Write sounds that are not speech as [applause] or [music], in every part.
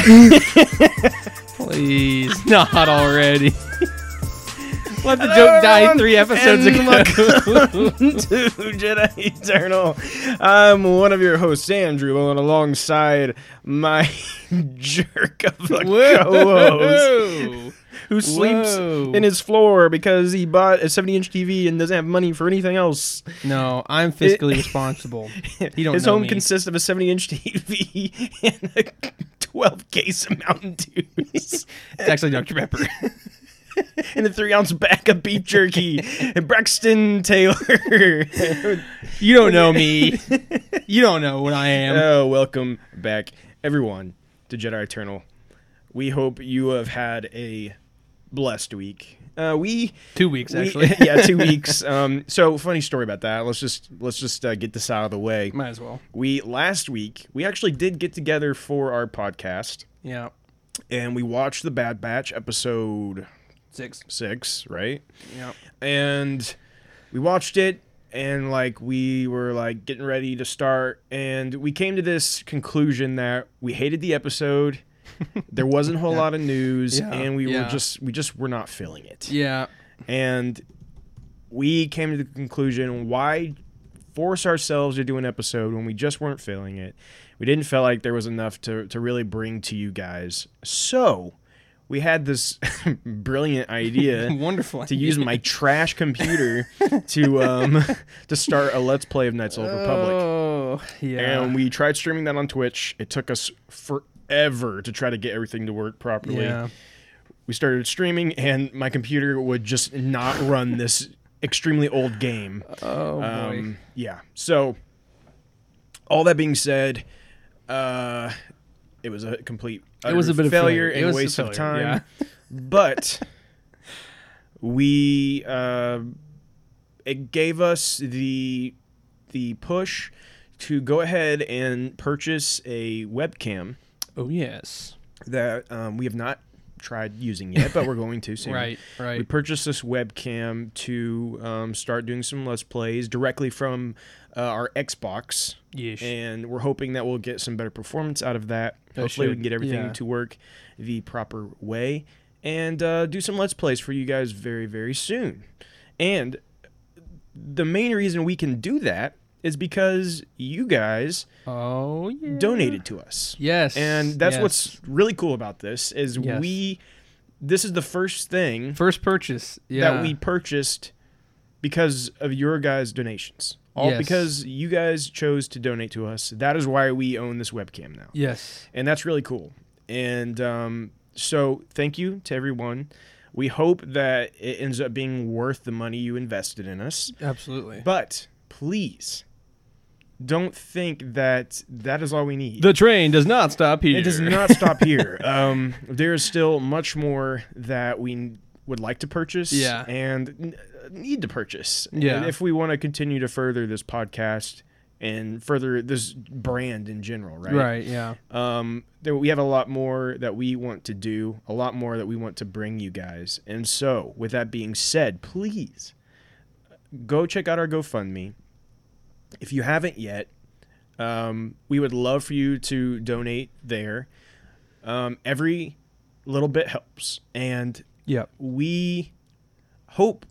[laughs] Please, not already. [laughs] Let the Hello, joke die everyone, three episodes and ago. welcome [laughs] to Jedi Eternal. I'm one of your hosts, Andrew, and alongside my jerk of a co-host. Who sleeps Whoa. in his floor because he bought a 70-inch TV and doesn't have money for anything else. No, I'm fiscally [laughs] responsible. You don't his home me. consists of a 70-inch TV [laughs] and a 12 case of Mountain Dews. It's actually Dr. Pepper. [laughs] and a three ounce bag of beef jerky. and Braxton Taylor. You don't know me. You don't know what I am. oh, welcome back, everyone, to Jedi Eternal. We hope you have had a blessed week. Uh, we Two weeks we- actually. [laughs] yeah, two [laughs] weeks. Um, so funny story about that. Let's just let's just uh, get this out of the way. Might as well. We last week we actually did get together for our podcast, Yeah. and we watched the Bad Batch episode Six. six, right? Yeah. and we watched it and like we were like getting ready to start and we came to this conclusion that we hated the episode there wasn't a whole lot of news Yeah, and we were just we just were not feeling it Yeah. and we came to the conclusion why force ourselves to do an episode when we just weren't feeling it we didn't feel like there was enough to, to really bring to you guys so we had this [laughs] brilliant idea [laughs] Wonderful. to use my trash computer to um [laughs] to start a let's play of Knights of the Republic. Oh, yeah. And we tried streaming that on Twitch. It took us forever to try to get everything to work properly. yeah. We started streaming and my computer would just not run this extremely old game. Oh boy. Um, yeah. So all that being said, uh it was a complete It was a bit of failure failure. It and waste of failure, time. [laughs] But we uh, it gave us the the push to go ahead and purchase a webcam oh yes. that um, we have not tried using yet, but we're going to [laughs] soon. Right. right. We purchased this webcam to um, start doing some let's plays directly from uh, our Xbox, Yeesh. and we're hoping that we'll get some better performance out of that. That Hopefully, we can get everything yeah. to work the proper way and uh, do some let's plays for you guys very, very soon. And the main reason we can do that is because you guys oh yeah. donated to us. Yes. And that's yes. what's really cool about this is Yes. we this is the first thing first purchase. Yeah. that we purchased because of your guys' donations. All Yes. because you guys chose to donate to us. That is why we own this webcam now. Yes. And that's really cool. And um, so thank you to everyone. We hope that it ends up being worth the money you invested in us. Absolutely. But please don't think that that is all we need. The train does not stop here. It does not stop [laughs] here. Um, there is still much more that we would like to purchase Yeah. and need to purchase. Yeah. If we want to continue to further this podcast and further this brand in general, right? Right. Yeah. Um, there, we have a lot more that we want to do, a lot more that we want to bring you guys. And so, with that being said, please go check out our GoFundMe. If you haven't yet, um, we would love for you to donate there. Um, every little bit helps. And yeah, we hope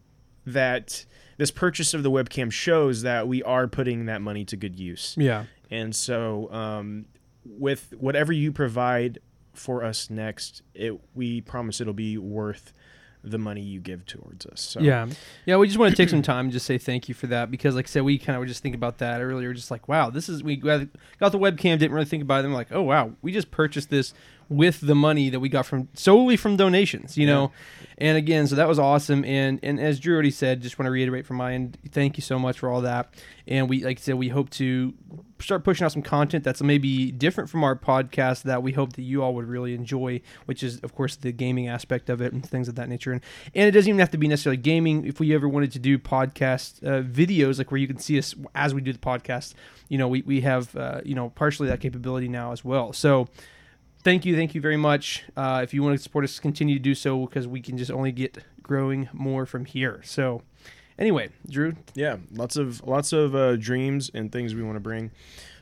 that this purchase of the webcam shows that we are putting that money to good use. Yeah. And so, um, with whatever you provide for us next, it we promise it'll be worth the money you give towards us. So, Yeah. Yeah. We just want to take some time and just say thank you for that because, like I said, we kind of were just thinking about that earlier. Just like, wow, this is we got the webcam, didn't really think about it. And like, oh wow, we just purchased this with the money that we got from solely from donations, you know. And again, so that was awesome. And and as Drew already said, just want to reiterate from my end, thank you so much for all that. And we, like I said, we hope to start pushing out some content that's maybe different from our podcast that we hope that you all would really enjoy, which is of course the gaming aspect of it and things of that nature. And and it doesn't even have to be necessarily gaming. If we ever wanted to do podcast uh, videos, like where you can see us as we do the podcast, you know, we we have uh, you know partially that capability now as well. So thank you, thank you very much. Uh, if you want to support us, continue to do so because we can just only get growing more from here. So, anyway, Drew, Yeah, lots of lots of uh, dreams and things we want to bring.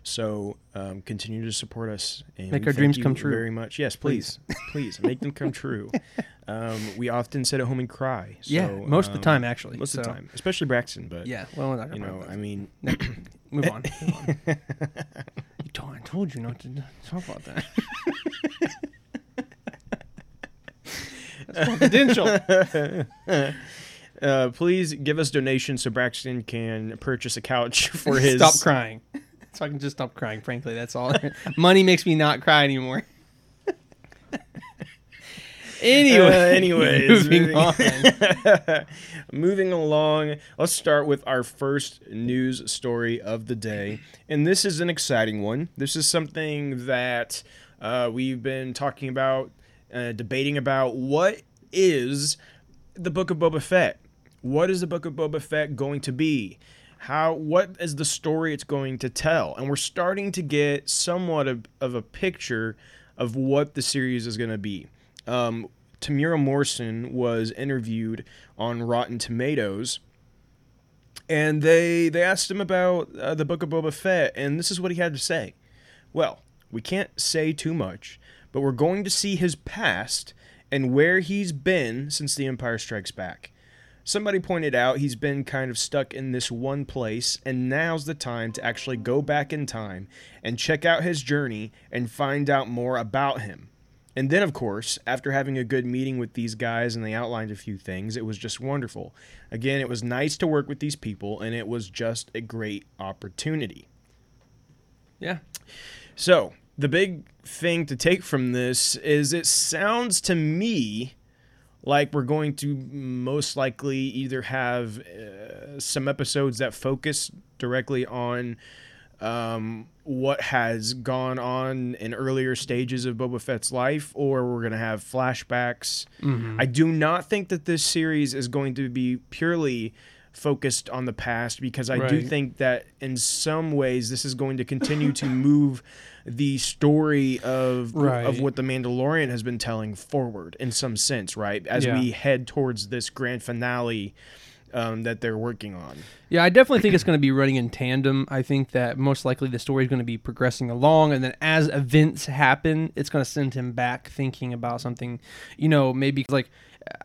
So um, continue to support us and Make our dreams come true. Very much, yes, please, please make them come true. [laughs] Um, we often sit at home and cry. So, yeah, most of the um, time actually. most of the time, especially Braxton. But Yeah, well, not you know, I mean. Move on. Move on. [laughs] you told, I told you not to talk about that. [laughs] That's confidential. [laughs] uh, please give us donations so Braxton can purchase a couch for his. Stop crying. So I can just stop crying. Frankly, that's all. Money makes me not cry anymore. Anyway, Uh, anyways, [laughs] moving [laughs] on. [laughs] Moving along, let's start with our first news story of the day. And this is an exciting one. This is something that uh, we've been talking about, uh, debating about. What is the Book of Boba Fett? What is the Book of Boba Fett going to be? How? What is the story it's going to tell? And we're starting to get somewhat of, of a picture of what the series is going to be. Um, Temuera Morrison was interviewed on Rotten Tomatoes, and they they asked him about uh, the Book of Boba Fett, and this is what he had to say. Well, we can't say too much, but we're going to see his past and where he's been since The Empire Strikes Back. Somebody pointed out he's been kind of stuck in this one place, and now's the time to actually go back in time and check out his journey and find out more about him. And then, of course, after having a good meeting with these guys and they outlined a few things, it was just wonderful. Again, it was nice to work with these people, and it was just a great opportunity. yeah, So, the big thing to take from this is it sounds to me like we're going to most likely either have uh, some episodes that focus directly on um, what has gone on in earlier stages of Boba Fett's life, or we're going to have flashbacks. I do not think that this series is going to be purely focused on the past because I do think that in some ways this is going to continue to [laughs] move the story of of what the Mandalorian has been telling forward in some sense, right? As Yeah. we head towards this grand finale um, that they're working on. yeah. I definitely think it's going to be running in tandem. I think that most likely the story is going to be progressing along, and then as events happen, it's going to send him back thinking about something. You know, maybe like.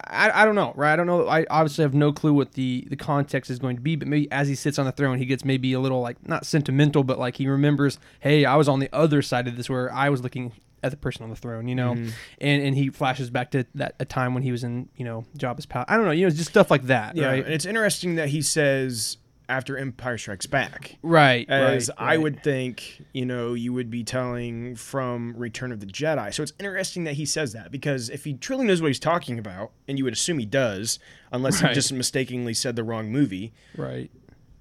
I, I don't know, right? I don't know. I obviously have no clue what the, the context is going to be, but maybe as he sits on the throne, he gets maybe a little like not sentimental, but like he remembers, hey, I was on the other side of this where I was looking the person on the throne, you know, and and he flashes back to that a time when he was in, you know, Jabba's palace. I don't know, you know, just stuff like that, Yeah, right? and it's interesting that he says after Empire Strikes Back. Right. As right, I right. would think, you know, you would be telling from Return of the Jedi. So it's interesting that he says that because if he truly knows what he's talking about, and you would assume he does, unless Right. he just mistakenly said the wrong movie, Right.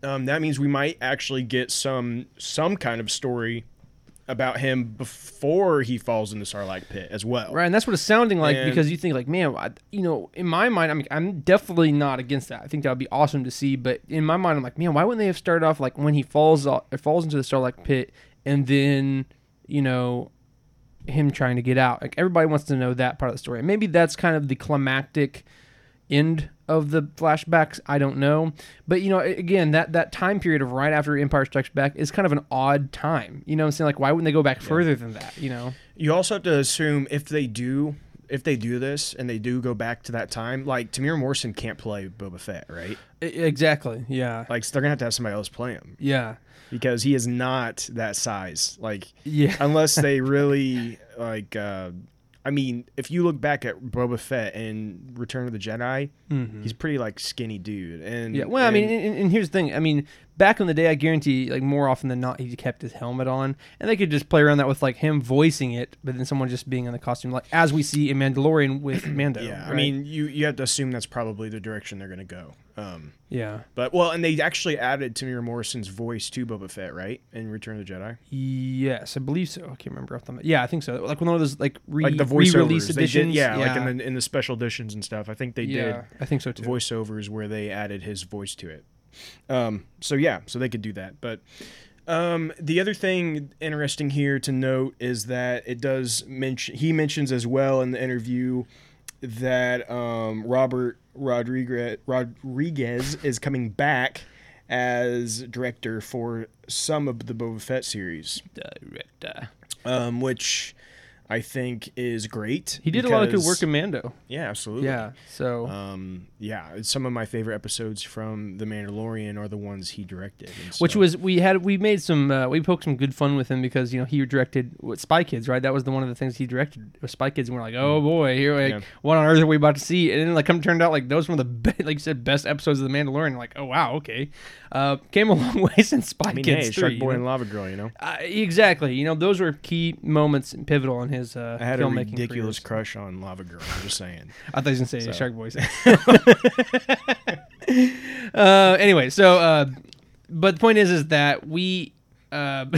um, that means we might actually get some some kind of story about him before he falls in the Sarlacc pit as well. Right, and that's what it's sounding like And- because you think like, man, I, you know, in my mind, I'm I'm definitely not against that. I think that would be awesome to see, but in my mind, I'm like, man, why wouldn't they have started off like when he falls off, falls into the Sarlacc pit, and then, you know, him trying to get out? Like everybody wants to know that part of the story. Maybe that's kind of the climactic end of the flashbacks. I don't know, but you know, again, that that time period of right after Empire Strikes Back is kind of an odd time. You know, what I'm saying like, why wouldn't they go back further than that? You know. You also have to assume if they do if they do this and they do go back to that time, like Temuera Morrison can't play Boba Fett, right? Exactly. Yeah. Like they're gonna have to have somebody else play him Yeah. because he is not that size. Like Yeah. unless they [laughs] really like. uh I mean, if you look back at Boba Fett and Return of the Jedi, he's pretty like skinny dude. And Mm-hmm. Yeah. Well, I mean, and- and, and here's the thing. I mean, back in the day, I guarantee, like more often than not, he kept his helmet on, and they could just play around that with like him voicing it, but then someone just being in the costume, like as we see in Mandalorian with [clears throat] Mando. yeah, I mean, you you have to assume that's probably the direction they're gonna go. Um, yeah. but well, and they actually added Temuera Morrison's voice to Boba Fett, right? In Return of the Jedi. Yes, I believe so. I can't remember off the. Yeah, I think so. Like one of those like re like the voiceovers. They did, editions. yeah, like in the in the special editions and stuff. I think they yeah, I think so too. voiceovers where they added his voice to it. Um, so yeah, so they could do that. But Um, the other thing interesting here to note is that it does mention he mentions as well in the interview that um, Robert Rodriguez Rodriguez is coming back as director for some of the Boba Fett series, Director. um, which I think is great. He did a lot of good work in Mando. Yeah, absolutely. Yeah. So Um, yeah, some of my favorite episodes from The Mandalorian are the ones he directed. which so- was we had we made some uh, we poked some good fun with him because you know he directed what, Spy Kids right that was the one of the things he directed was Spy Kids and we're like oh boy here like Yeah. what on earth are we about to see and then like come turned out like those were the [laughs] be- like you said best episodes of the Mandalorian like oh wow okay uh, came a [laughs] long way since Spy I mean, Kids hey, 3, Shark you Boy know? and Lava Girl, you know. Uh, exactly you know those were key moments and pivotal in his uh, I had a ridiculous careers. crush on Lava Girl. I'm just saying. [laughs] I thought he was gonna say So. Shark Boy. [laughs] uh, anyway, so uh, but the point is, is that we. Uh, [laughs]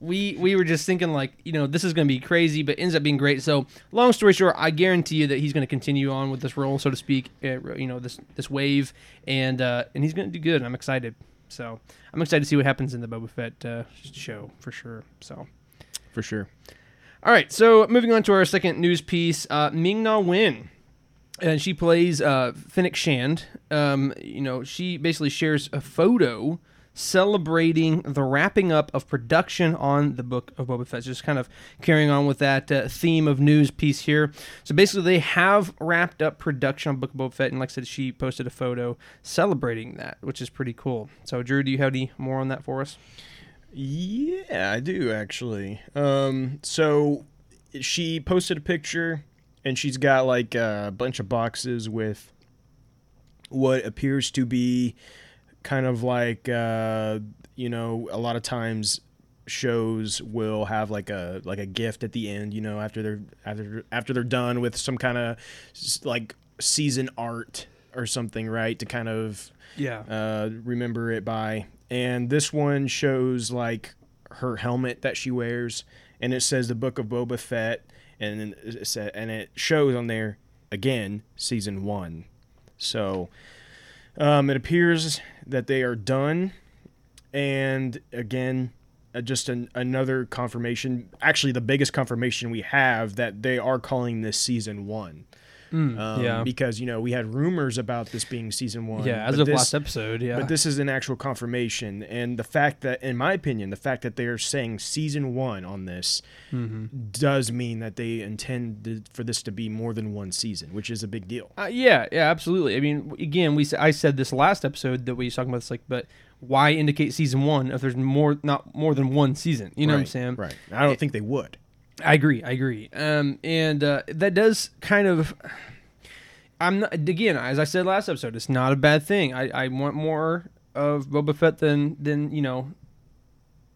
we we were just thinking like you know this is going to be crazy but ends up being great so long story short i guarantee you that he's going to continue on with this role so to speak uh, you know this this wave and uh and he's going to do good and i'm excited so i'm excited to see what happens in the boba fett uh, show for sure so For sure. All right, so moving on to our second news piece, uh, Ming Na Wen. And she plays uh, Fennec Shand. Um, you know, she basically shares a photo celebrating the wrapping up of production on the book of Boba Fett. Just kind of carrying on with that uh, theme of news piece here. So basically, they have wrapped up production on Book of Boba Fett, and like I said, she posted a photo celebrating that, which is pretty cool. So, Drew, do you have any more on that for us? Yeah, I do actually. Um, so she posted a picture, and she's got like a bunch of boxes with what appears to be kind of like uh, you know, a lot of times shows will have like a like a gift at the end, you know, after they're after after they're done with some kind of like season art or something, right? To kind of Yeah. uh, remember it by. And this one shows like her helmet that she wears, and it says the Book of Boba Fett, and it sa- and it shows on there again season one. So um, it appears that they are done, and again. Uh, just an, another confirmation, actually the biggest confirmation we have that they are calling this season one. Um, yeah. because you know we had rumors about this being season one. yeah, as of this- last episode, yeah. But this is an actual confirmation, and the fact that, in my opinion, the fact that they are saying season one on this Mm-hmm. does mean that they intend for this to be more than one season, which is a big deal. Uh, yeah, yeah, absolutely. I mean, again, we I said this last episode that we was talking about. this, like, but why indicate season one if there's more, not more than one season? You know what I'm saying? Right. I don't think they would. I agree. I agree. Um, and uh, that does kind of. I'm not again, as I said last episode, it's not a bad thing. I, I want more of Boba Fett than than you know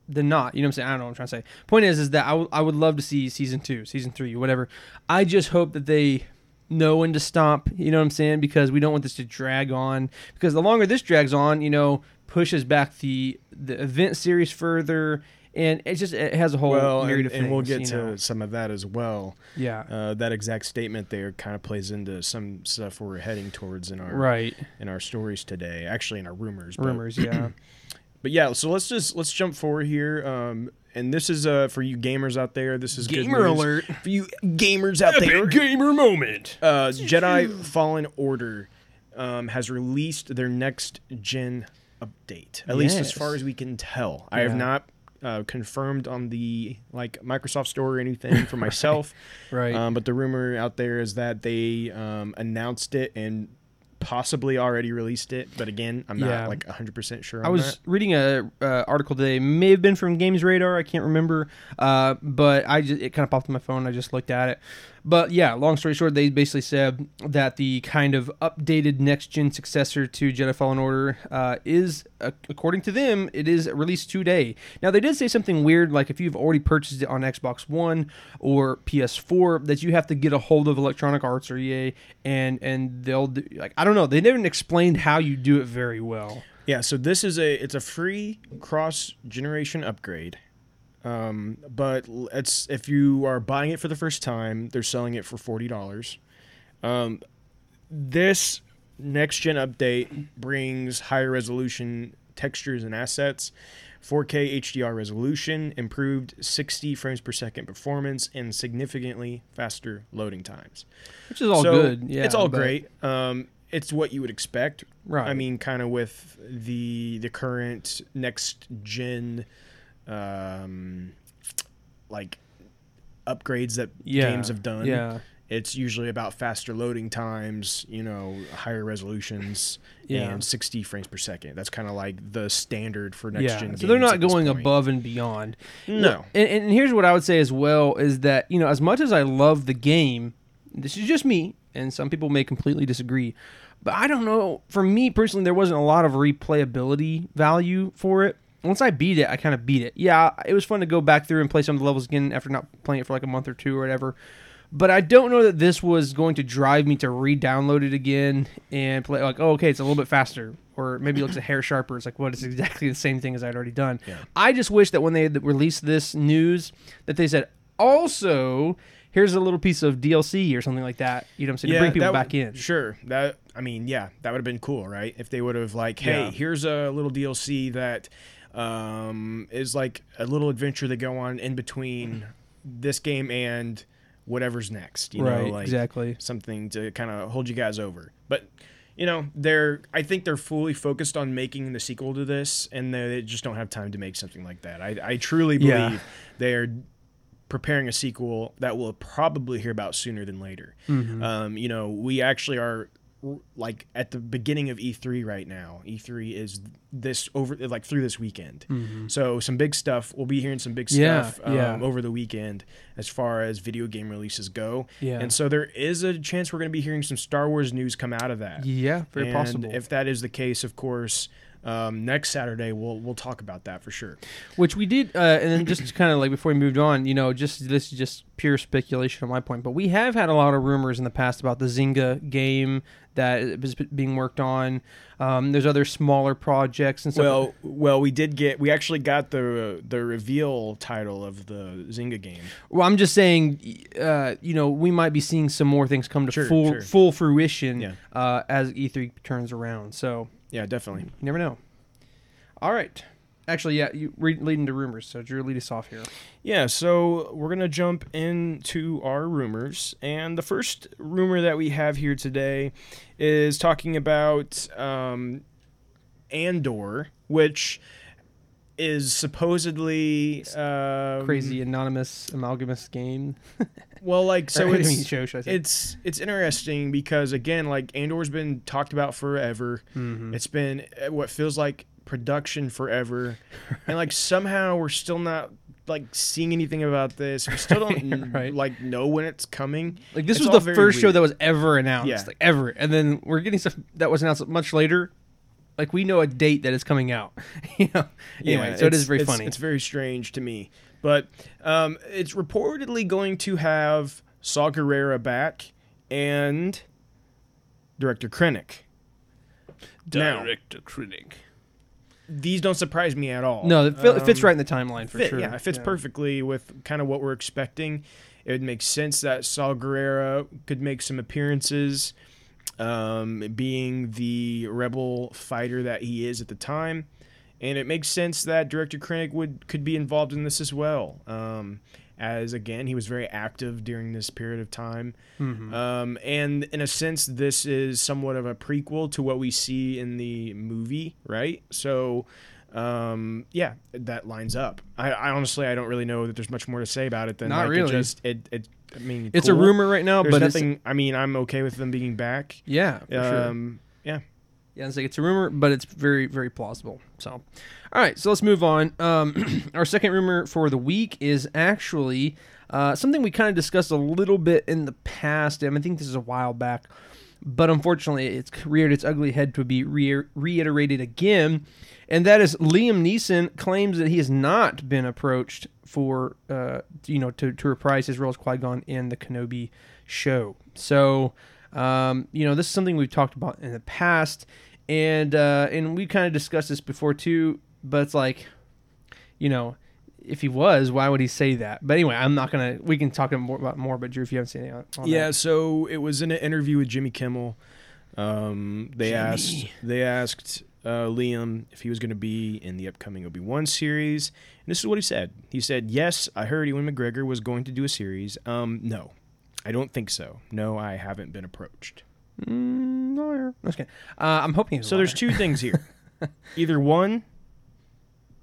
than not. You know what I'm saying? I don't know what I'm trying to say. Point is, is that I, w- I would love to see season two, season three, whatever. I just hope that they know when to stop. You know what I'm saying? Because we don't want this to drag on. Because the longer this drags on, you know, pushes back the the event series further, and it just it has a whole Well, myriad and, of and we'll get to know. some of that as well. Yeah. Uh, that exact statement there kind of plays into some stuff we're heading towards in our right. in our stories today. Actually, in our rumors. but- Rumors. Yeah. [clears throat] But yeah, so let's just let's jump forward here. Um, and this is uh for you gamers out there. This is good Gamer news. alert. for you gamers out there. gamer moment. Uh, Jedi Fallen Order um, has released their next gen update. At least as far as we can tell. I have not uh, confirmed on the like Microsoft Store or anything for [laughs] myself. Right. Um, but the rumor out there is that they um, announced it and possibly already released it. But again, I'm not like 100% sure. I was that. reading a uh, article today, may have been from Games Radar, I can't remember, uh, but I just it kind of popped on my phone. I just looked at it, but yeah. Long story short, they basically said that the kind of updated next gen successor to Jedi Fallen Order uh, is, uh, according to them, it is released today. Now they did say something weird, like if you've already purchased it on Xbox One or PS4, that you have to get a hold of Electronic Arts or EA, and and they'll do, like I don't know. They didn't explain how you do it very well. Yeah, so this is a it's a free cross generation upgrade. Um, but it's if you are buying it for the first time, they're selling it for forty dollars. Um, this next gen update brings higher resolution textures and assets, 4K HDR resolution, improved 60 frames per second performance, and significantly faster loading times. which is all So, good. Yeah, it's all but- great. Um, it's what you would expect. Right. I mean, kind of with the the current next gen, um, like upgrades that Yeah, games have done. yeah. It's usually about faster loading times, you know, higher resolutions, Yeah. and 60 frames per second. That's kind of like the standard for next Yeah, gen. so they're not going above and beyond. No. And, and here's what I would say as well is that you know as much as I love the game, this is just me, and some people may completely disagree, but I don't know. For me personally, there wasn't a lot of replayability value for it. Once I beat it, I kind of beat it. Yeah, it was fun to go back through and play some of the levels again after not playing it for like a month or two or whatever. But I don't know that this was going to drive me to re-download it again and play like, oh, okay, it's a little bit faster, or maybe it looks a hair sharper. It's like, what? It's exactly the same thing as I'd already done. I just wish that when they had released this news, that they said, also, here's a little piece of DLC or something like that. You know what I'm saying? to bring people back in. Sure. That I mean, yeah, that would have been cool, right? If they would have like, hey, Yeah. here's a little DLC that um, is like a little adventure they go on in between this game and whatever's next. You know, Right, like exactly. something to kind of hold you guys over. But you know, they're I think they're fully focused on making the sequel to this, and they just don't have time to make something like that. I, I truly believe Yeah. they are preparing a sequel that we'll probably hear about sooner than later. Mm-hmm. Um, you know, we actually are like at the beginning of E3 right now. E3 is this over like through this weekend. So some big stuff. We'll be hearing some big Mm-hmm. Yeah, stuff um, yeah. over the weekend as far as video game releases go. Yeah. And so there is a chance we're going to be hearing some Star Wars news come out of that. Yeah, very And possible. If that is the case, of course, um, next Saturday we'll we'll talk about that for sure. Which we did, uh, and then just kind of like before we moved on, you know, just this is just pure speculation on my point, but we have had a lot of rumors in the past about the Zynga game that is being worked on. Um, there's other smaller projects and stuff. Well, well, we did get we actually got the the reveal title of the Zynga game. Well, I'm just saying, uh, you know, we might be seeing some more things come to Sure, full sure. full fruition Yeah. uh, as E3 turns around. So Yeah, definitely. you never know. All right. Actually, yeah, you re- lead into rumors. So Drew, lead us off here. Yeah, so we're gonna jump into our rumors, and the first rumor that we have here today is talking about um, Andor, which is supposedly um, Crazy anonymous amalgamous game. [laughs] Well, like so, [laughs] it's show, should I say. it's it's interesting because again, like Andor's been talked about forever. Mm-hmm. It's been uh, what feels like production forever, [laughs] and like somehow we're still not like seeing anything about this. We still don't [laughs] Right. like know when it's coming. Like this It's was the very first show that was ever announced, Yeah. like ever, and then we're getting stuff that was announced much later. Like we know a date that is coming out. [laughs] you know. Anyway, so it is very it's- funny. It's very strange to me, but um, it's reportedly going to have Saw Gerrera back and director Krennic. Now, critic. These don't surprise me at all. No, it, fil- it fits Um, right in the timeline for fit, sure. Yeah, it fits perfectly with kind of what we're expecting. It would make sense that Saw Gerrera could make some appearances, um, being the rebel fighter that he is at the time, and it makes sense that Director Krennic would could be involved in this as well. Um, as again, he was very active during this period of time, um, and in a sense, this is somewhat of a prequel to what we see in the movie, right? So um yeah that lines up I, I honestly i don't really know that there's much more to say about it than Not like, really. it just it, it i mean It's a rumor right now, there's but nothing i mean i'm okay with them being back yeah, for sure. um yeah Yeah, it's like it's a rumor, but it's very, very plausible. So, all right, so let's move on. Um, [clears throat] our second rumor for the week is actually uh, something we kind of discussed a little bit in the past. and I think this is a while back, but unfortunately, it's reared its ugly head to be re- reiterated again, and that is Liam Neeson claims that he has not been approached for, uh, you know, to, to reprise his role as Qui Gon in the Kenobi show. So. Um, you know, this is something we've talked about in the past, and uh, and we kind of discussed this before too. But it's like, you know, if he was, why would he say that? But anyway, I'm not gonna. We can talk more about more. But Drew, if you haven't seen it, on, on yeah that. so it was in an interview with jimmy kimmel um they Jimmy. asked they asked uh, Liam if he was going to be in the upcoming Obi Wan series, and this is what he said. He said, "Yes, I heard Ewan McGregor was going to do a series. Um, no, I don't think so. No, I haven't been approached." Mm, liar. No. Uh, I'm hoping. So there's two things here. [laughs] Either one,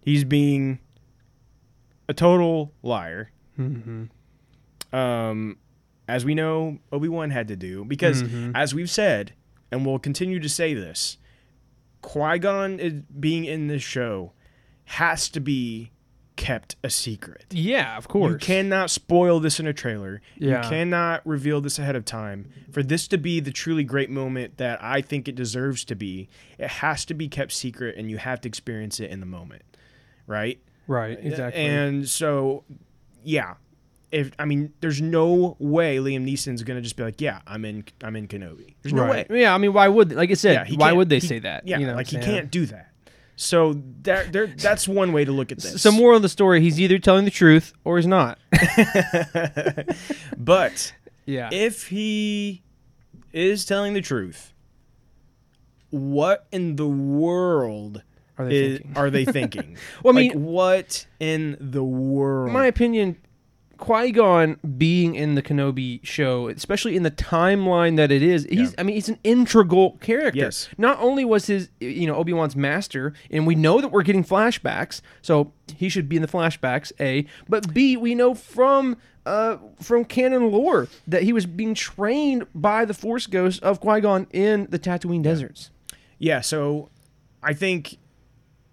he's being a total liar. Um, as we know, Obi Wan had to do because, as we've said, and we'll continue to say this, Qui Gon is being in this show has to be kept a secret. Yeah, of course. You cannot spoil this in a trailer. Yeah. You cannot reveal this ahead of time. For this to be the truly great moment that I think it deserves to be, it has to be kept secret and you have to experience it in the moment. Right? Right. Exactly. And so, yeah. If I mean, there's no way Liam Neeson's gonna just be like, "Yeah, I'm in, I'm in Kenobi." There's no right. way. Yeah. I mean, why would? Like I said, Yeah, why would they he- say that? Yeah, You know like he saying? can't do that. So that there, that's one way to look at this. So more of the story, he's either telling the truth or he's not. [laughs] but yeah. if he is telling the truth, what in the world Are they is, thinking? are they [laughs] thinking? Well, I Like, mean- what in the world? My opinion, Qui Gon being in the Kenobi show, especially in the timeline that it is, he's. I mean, he's an integral character. Yes. Not only was his, you know, Obi Wan's master, and we know that we're getting flashbacks, so he should be in the flashbacks. A, but B, we know from. Uh, from canon lore, that he was being trained by the Force Ghost of Qui Gon in the Tatooine deserts. yeah, so I think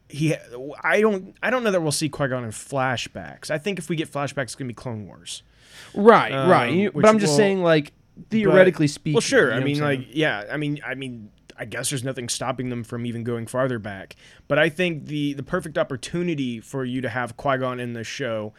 he. I don't. I don't know that we'll see Qui Gon in flashbacks. I think if we get flashbacks, it's gonna be Clone Wars. Right, Um, right. But I'm just will- saying, like theoretically But- speaking. Well, sure. I mean, like, yeah. I mean, I mean, I guess there's nothing stopping them from even going farther back. But I think the the perfect opportunity for you to have Qui Gon in the show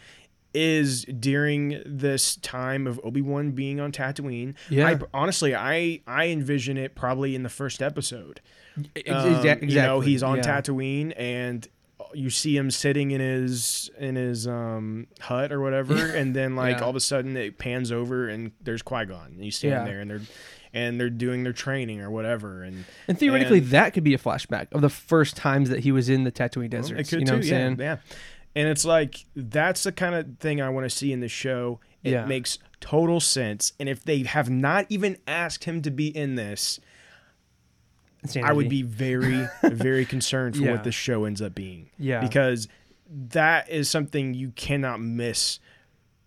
is during this time of Obi Wan being on Tatooine. Yeah. I, honestly, I I envision it probably in the first episode. Um, exactly. You know, he's on yeah. Tatooine and you see him sitting in his in his um hut or whatever, and then like Yeah. all of a sudden it pans over and there's Qui Gon, and he's standing Yeah. there, and they're and they're doing their training or whatever, and And theoretically, and- that could be a flashback of the first times that he was in the Tatooine Well, it could you know too, what I'm yeah, saying? yeah. And it's like that's the kind of thing I want to see in the show. It makes total sense, and if they have not even asked him to be in this, I would be very, [laughs] very concerned for Yeah. what this show ends up being. Yeah. Because that is something you cannot miss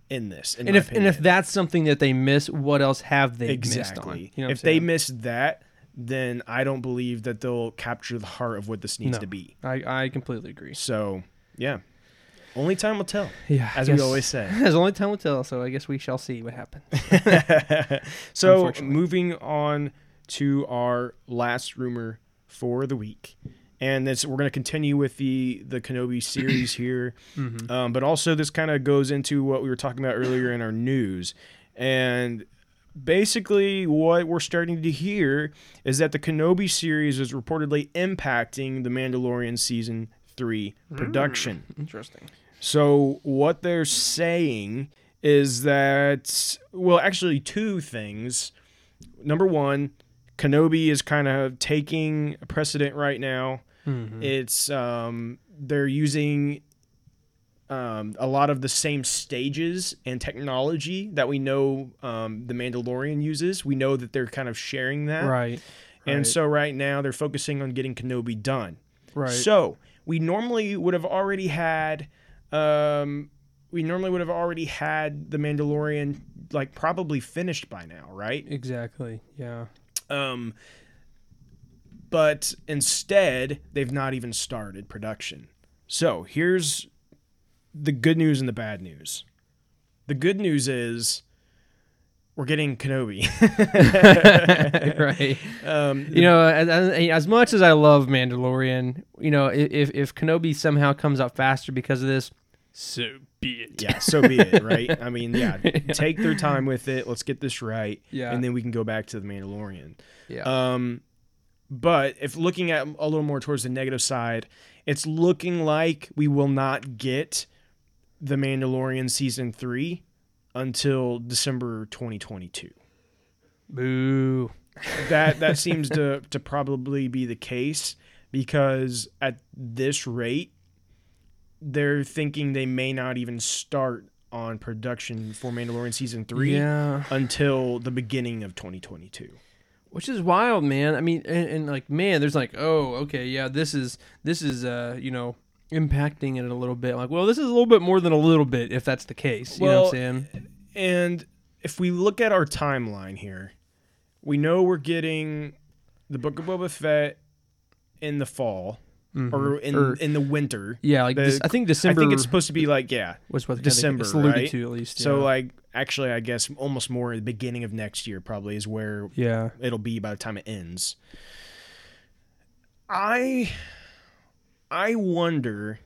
in this. in And if and if that's something that they miss, what else have they missed on? exactly, You know if they miss that, then I don't believe that they'll capture the heart of what this needs No. to be. I, I completely agree. So, yeah, only time will tell. Yeah, as we always say. [laughs] As only time will tell. So I guess we shall see what happens. [laughs] so moving on to our last rumor for the week and this we're going to continue with the the kenobi [coughs] series here Mm-hmm. um, but also this kind of goes into what we were talking about earlier in our news and basically what we're starting to hear is that the kenobi series is reportedly impacting the mandalorian season 3 production Interesting. so what they're saying is that well, actually two things. Number one, Kenobi is kind of taking precedent right now. It's um they're using um, a lot of the same stages and technology that we know um, the Mandalorian uses. We know that they're kind of sharing that, Right. And right. so right now they're focusing on getting Kenobi done. Right. So we normally would have already had, um, we normally would have already had the Mandalorian like probably finished by now, right? exactly. Yeah. Um, but instead they've not even started production. So here's the good news and the bad news. The good news is we're getting Kenobi. [laughs] right. um, You know, as, as, much as I love Mandalorian, you know, if if Kenobi somehow comes out faster because of this, so be it. yeah, so be it, right? I [laughs] mean, yeah, take their time with it. Let's get this right, Yeah. and then we can go back to the Mandalorian. Yeah. Um, but if looking at a little more towards the negative side, it's looking like we will not get the Mandalorian season three until December 2022. Boo. That that [laughs] seems to to probably be the case because at this rate, they're thinking they may not even start on production for Mandalorian season three Yeah. until the beginning of 2022. which is wild man. I mean and, and like man there's like oh okay yeah this is this is uh you know impacting it a little bit. Like well this is a little bit more than a little bit if that's the case. You know what i'm saying? And if we look at our timeline here, we know we're getting the Book of Boba Fett in the fall Mm-hmm. or in Or- in the winter. yeah like The- this, i think december I think it's supposed to be like yeah, was what December, it's alluded right? to at least So like actually, I guess almost more the beginning of next year probably is where yeah it'll be by the time it ends. I I wonder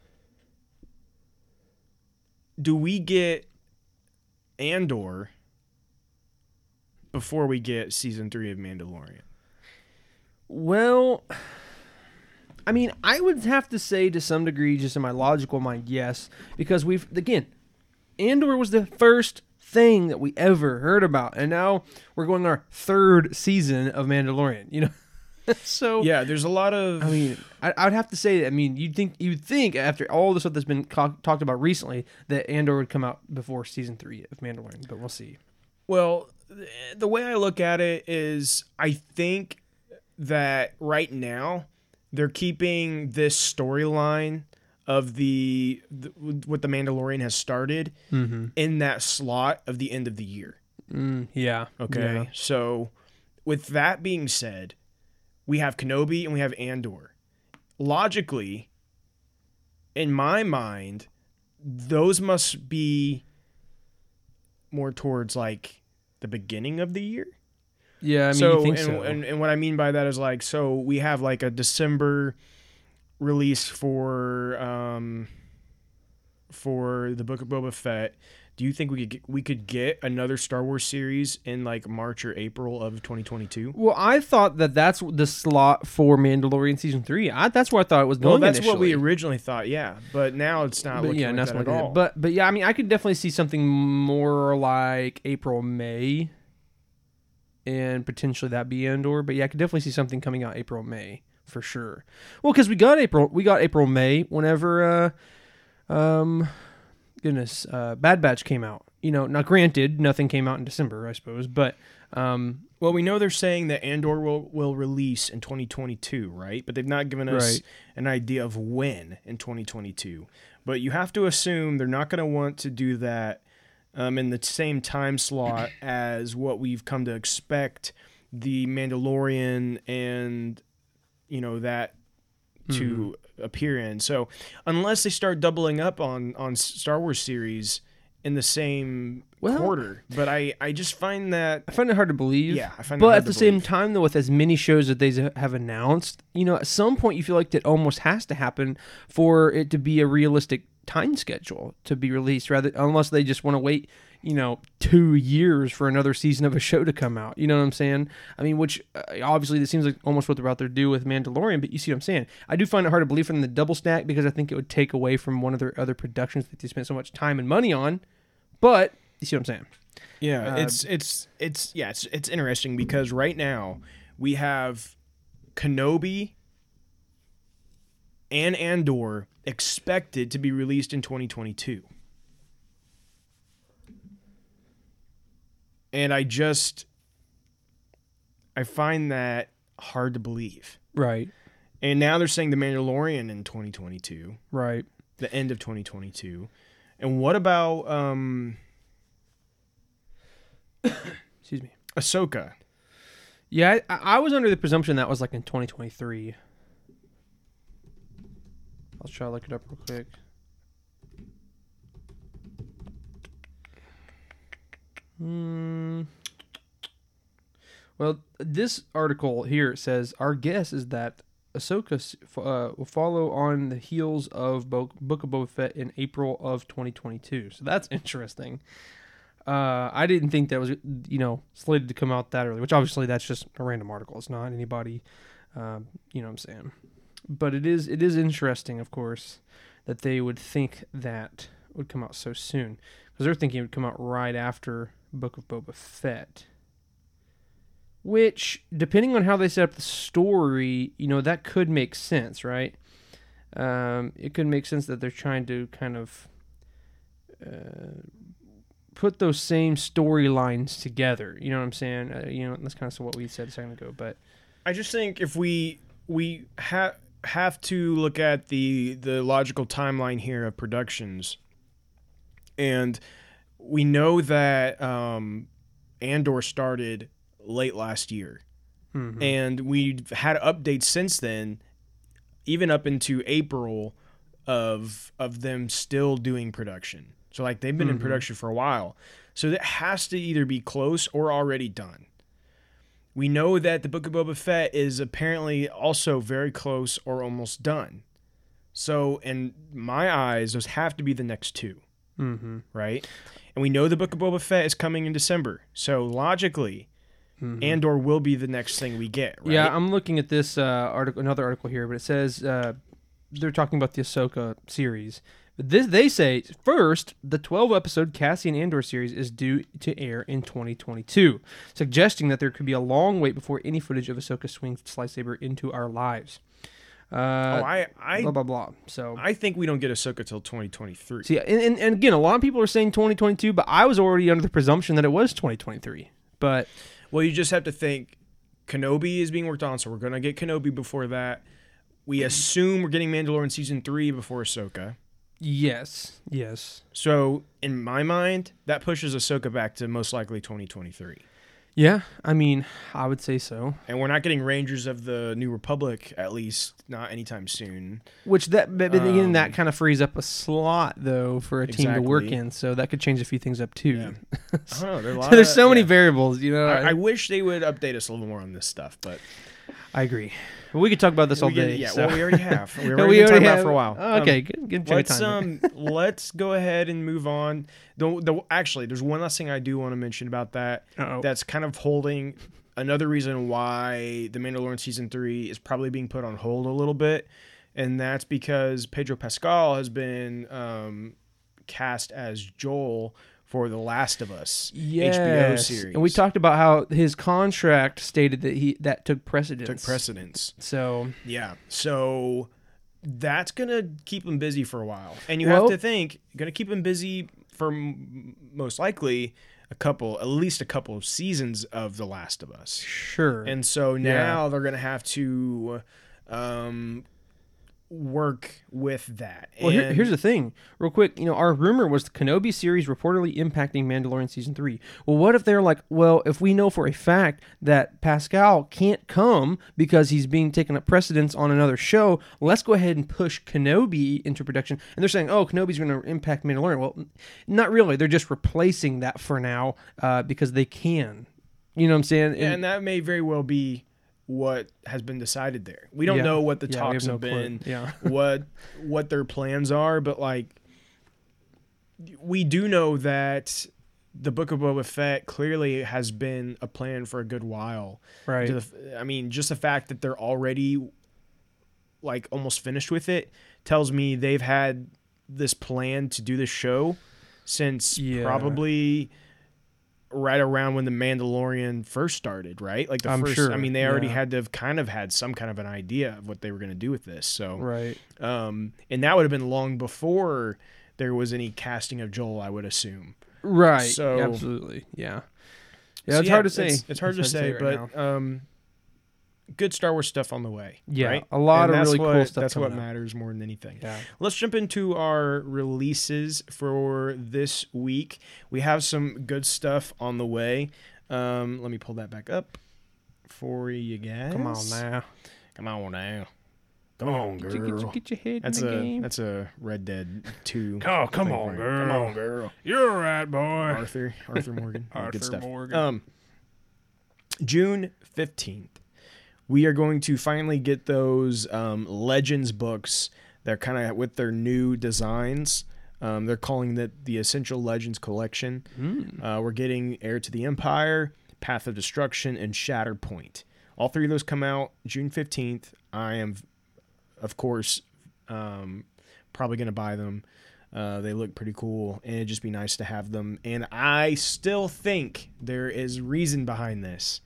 do we get Andor before we get season 3 of Mandalorian? Well, I mean, I would have to say to some degree, just in my logical mind, yes, because we've again, Andor was the first thing that we ever heard about, and now we're going our third season of Mandalorian. You know, [laughs] so Yeah, there's a lot of I mean, I, I would have to say, I mean, you'd think you'd think after all the stuff that's been co- talked about recently that Andor would come out before season three of Mandalorian, but we'll see. Well, the way I look at it is I think that right now they're keeping this storyline of the, the what the Mandalorian has started in that slot of the end of the year. Mm, yeah. Okay. Yeah. So, with that being said, we have Kenobi and we have Andor. Logically, in my mind, those must be more towards like the beginning of the year. Yeah. I mean, so, you think and, so? and and what I mean by that is like so we have like a December release for um for the Book of Boba Fett. Do you think we could get, we could get another Star Wars series in like March or April of 2022? Well, I thought that that's the slot for Mandalorian season three. I, that's where I thought it was Well, going. that's what we originally thought, yeah. But now it's not But looking yeah, like that's that what at all. But but yeah, I mean, I could definitely see something more like April, May, and potentially that be Andor. But yeah, I could definitely see something coming out April, May for sure. Well, because we got April, we got April, May whenever, uh, um, goodness, uh, Bad Batch came out. You know, now granted, nothing came out in December, I suppose, but um, Well, we know they're saying that Andor will, will release in 2022, right? But they've not given us Right. an idea of when in 2022. But you have to assume they're not going to want to do that um, in the same time slot as what we've come to expect the Mandalorian and, you know, that to appear in. So unless they start doubling up on, on Star Wars series in the same Well- quarter, but I, I just find that I find it hard to believe. Yeah, I find it But at the same believe. time, though, with as many shows that they have announced, you know, at some point you feel like that almost has to happen for it to be a realistic time schedule to be released, rather unless they just want to wait, you know, two years for another season of a show to come out. You know what I'm saying? I mean, which uh, obviously this seems like almost what they're about to do with Mandalorian. But you see what I'm saying? I do find it hard to believe from the double stack because I think it would take away from one of their other productions that they spent so much time and money on. But you see what I'm saying? Yeah, Uh, it's it's it's yeah, it's it's interesting because right now we have Kenobi and Andor expected to be released in 2022. And I just I find that hard to believe. Right. And now they're saying The Mandalorian in 2022, Right. the end of 2022. And what about um [coughs] Excuse me. Ahsoka? Yeah, I, I was under the presumption that was like in 2023. I'll try to look it up real quick. Hmm. Well, this article here says our guess is that Ahsoka uh, will follow on the heels of Bo- Book of Boba Fett in April of 2022. So that's [laughs] interesting. Uh, I didn't think that was you know slated to come out that early, which obviously that's just a random article. It's not anybody, um, you know what I'm saying. But it is it is interesting, of course, that they would think that would come out so soon because they're thinking it would come out right after Book of Boba Fett. which depending on how they set up the story, you know, that could make sense, right? Um, it could make sense that they're trying to kind of uh, put those same storylines together. You know what I'm saying? Uh, you know, that's kind of what we said a second ago. But I just think if we we have have to look at the the logical timeline here of productions, and we know that um, Andor started late last year, and we've had updates since then, even up into April of of them still doing production. So like they've been in production for a while. So that has to either be close or already done. We know that the Book of Boba Fett is apparently also very close or almost done. So, in my eyes, those have to be the next 2 mm-hmm. right? And we know the Book of Boba Fett is coming in December. So, logically, Andor will be the next thing we get, right? Yeah, I'm looking at this uh, article, another article here, but it says uh, they're talking about the Ahsoka series. This, they say first, the 12 episode Cassian Andor series is due to air in 2022, suggesting that there could be a long wait before any footage of Ahsoka swings lightsaber into our lives. Uh, oh, I, I, blah blah blah. So I think we don't get Ahsoka till 2023. See, and, and, and again, a lot of people are saying 2022, but I was already under the presumption that it was 2023. But Well, you just have to think Kenobi is being worked on, so we're going to get Kenobi before that. We assume we're getting Mandalorian season three before Ahsoka. Yes, yes, So, in my mind, that pushes Ahsoka back to most likely 2023. yeah. I mean, I would say so. And we're not getting Rangers of the New Republic, at least not anytime soon. Which that, but then again, that Um, kind of frees up a slot though for a team to work in, so that could change a few things up too. Yeah. [laughs] I don't know. There are a lot so there's of- so many yeah. variables, you know. I, I wish they would update us a little more on this stuff, but I agree. We could talk about this all we day. yeah, so- well, we already have. [laughs] We No, already been talking about have- for a while. Oh, Um, okay, good. good chunk let's time. um [laughs] let's go ahead and move on. The, the actually, there's one last thing I do want to mention about that. Uh-oh. That's kind of holding another reason why the Mandalorian season three is probably being put on hold a little bit, and that's because Pedro Pascal has been um, cast as Joel for The Last of Us HBO series, And we talked about how his contract stated that he that took precedence. took precedence. So Yeah. So that's going to keep him busy for a while. And you Well- have to think, going to keep him busy for m- most likely a couple, at least a couple of seasons of The Last of Us. sure. And so now they're going to have to um, work with that. Well, here, here's the thing, real quick. You know, our rumor was the Kenobi series reportedly impacting Mandalorian season three. Well, what if they're like, well, if we know for a fact that Pascal can't come because he's being taken up precedence on another show, let's go ahead and push Kenobi into production. And they're saying, oh, Kenobi's going to impact Mandalorian. Well, not really. They're just replacing that for now uh, because they can. You know what I'm saying? and that may very well be what has been decided there. We don't Yeah. know what the Yeah, talks have no been, Yeah. [laughs] what what their plans are, but like we do know that the Book of Boba Fett clearly has been a plan for a good while. right. The- I mean, just the fact that they're already like almost finished with it tells me they've had this plan to do this show since Yeah. probably right around when the Mandalorian first started, right? Like the I'm first sure, I mean they already yeah. had to have kind of had some kind of an idea of what they were going to do with this. So right. um and that would have been long before there was any casting of Joel, I would assume. Right. So- absolutely. Yeah. Yeah, So, it's hard to say. It's, it's hard to say, right but now. um, good Star Wars stuff on the way. Yeah, right? a lot And of really cool what- stuff That's what out. matters more than anything. yeah. Let's jump into our releases for this week. We have some good stuff on the way. Um, let me pull that back up for you guys. Come on now. Come on now. Come on, Get, girl. get, your, get your head That's in the a game. that's a Red Dead Two. [laughs] Oh, come on, for you. Come on, girl. You're right, boy. Arthur Arthur Morgan. [laughs] Arthur Good stuff. Morgan. Um, June fifteenth, we are going to finally get those um, Legends books. They're kind of with their new designs. Um, they're calling that the Essential Legends Collection. Uh, we're getting Heir to the Empire, Path of Destruction, and Shatterpoint. All three of those come out June fifteenth. I am, of course, um, probably going to buy them. Uh, they look pretty cool, and it'd just be nice to have them. And I still think there is reason behind this.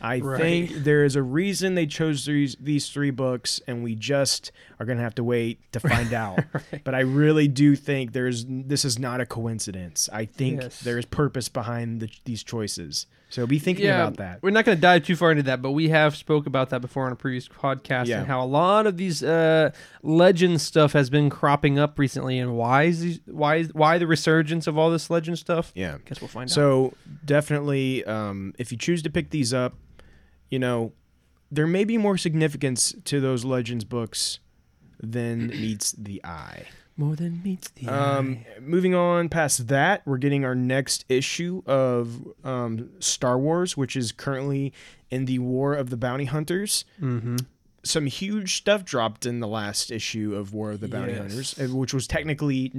I Right. think there is a reason they chose these these three books, and we just are gonna have to wait to find [laughs] out. But I really do think there's this is not a coincidence. I think Yes. there is purpose behind the, these choices. So be thinking about that. We're not going to dive too far into that, but we have spoke about that before on a previous podcast Yeah. and how a lot of these uh, legend stuff has been cropping up recently, and why is these, why is, why the resurgence of all this legend stuff? Yeah. I guess we'll find out. So definitely, um, if you choose to pick these up, you know, there may be more significance to those legends books than meets the eye. More than meets the Um, moving on past that, we're getting our next issue of um, Star Wars, which is currently in the War of the Bounty Hunters. Mm-hmm. Some huge stuff dropped in the last issue of War of the Bounty Yes. Hunters, uh, which was technically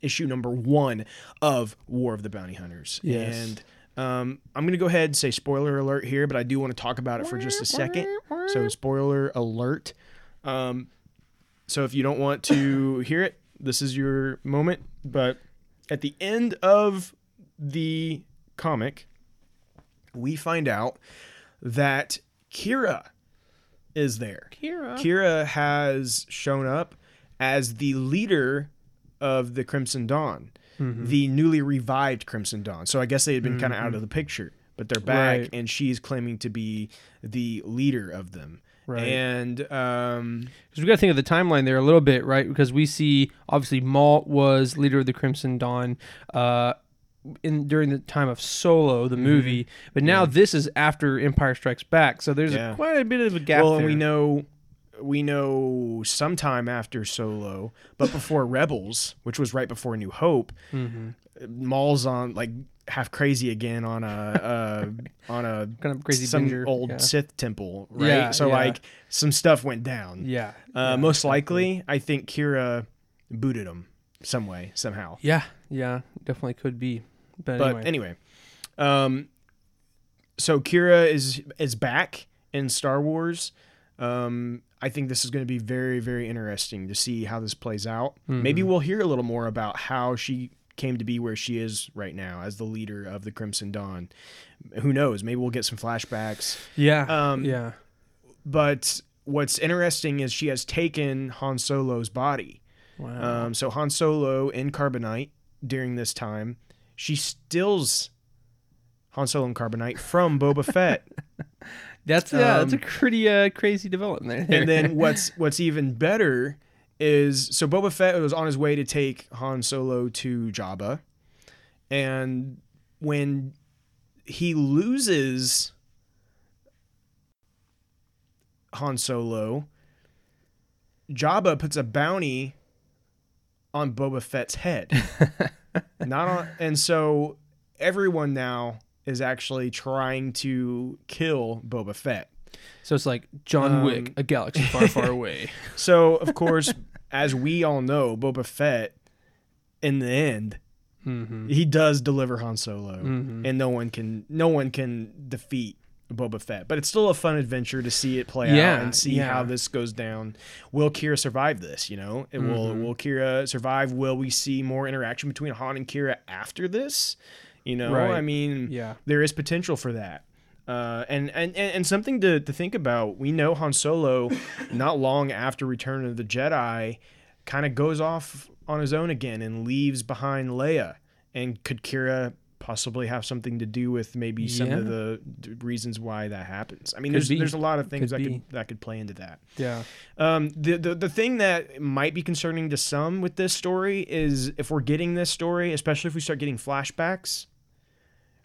issue number one of War of the Bounty Hunters. Yes. And um, I'm going to go ahead and say spoiler alert here, but I do want to talk about it for just a second. So, spoiler alert. Um, so, if you don't want to [laughs] hear it, this is your moment. But at the end of the comic, we find out that Qi'ra is there. Qi'ra. Qi'ra has shown up as the leader of the Crimson Dawn, Mm-hmm. the newly revived Crimson Dawn. So I guess they had been kind of out of the picture, but they're back, Right. and she's claiming to be the leader of them. Right. And um, Because we got to think of the timeline there a little bit, right? Because we see obviously Maul was leader of the Crimson Dawn uh, in during the time of Solo, Mm-hmm. the movie, but now this is after Empire Strikes Back, so there's Yeah. a, quite a bit of a gap. well, we know we know sometime after Solo, but before Rebels, which was right before New Hope, Mm-hmm. Maul's on like half crazy again on a uh, on a kind of crazy some binger, old yeah. Sith temple, right? Yeah, so yeah. like some stuff went down. Yeah, Uh, most likely, I think Qi'ra booted him some way somehow. Yeah, yeah, definitely could be. But, But anyway. anyway, um, so Qi'ra is is back in Star Wars. Um, I think this is going to be very very interesting to see how this plays out. Maybe Mm-hmm. we'll hear a little more about how she came to be where she is right now as the leader of the Crimson Dawn. Who knows? Maybe we'll get some flashbacks. yeah, um, yeah, But what's interesting is she has taken Han Solo's body. wow, Um, so Han Solo in Carbonite during this time, she steals Han Solo and Carbonite from Boba Fett. [laughs] that's yeah, that's a um, pretty uh, crazy development there. and then what's [laughs] what's even better is so Boba Fett was on his way to take Han Solo to Jabba, and when he loses Han Solo, Jabba puts a bounty on Boba Fett's head. [laughs] Not on, and so everyone now is actually trying to kill Boba Fett. so it's like John um, Wick, a galaxy far, far [laughs] away. So, of course, as we all know, Boba Fett, in the end, Mm-hmm. he does deliver Han Solo, and no one can no one can defeat Boba Fett. But it's still a fun adventure to see it play Yeah, out and see yeah. how this goes down. Will Qi'ra survive this? You know, it will Mm-hmm. will Qi'ra survive? Will we see more interaction between Han and Qi'ra after this? You know, Right. I mean, Yeah. there is potential for that. Uh, and, and, and something to, to think about. We know Han Solo, [laughs] not long after Return of the Jedi, kind of goes off on his own again and leaves behind Leia. And could Qi'ra possibly have something to do with maybe some of the d- reasons why that happens? I mean, Could there's be. there's a lot of things Could that be. could that could play into that. yeah, Um, the, the the thing that might be concerning to some with this story is if we're getting this story, especially if we start getting flashbacks,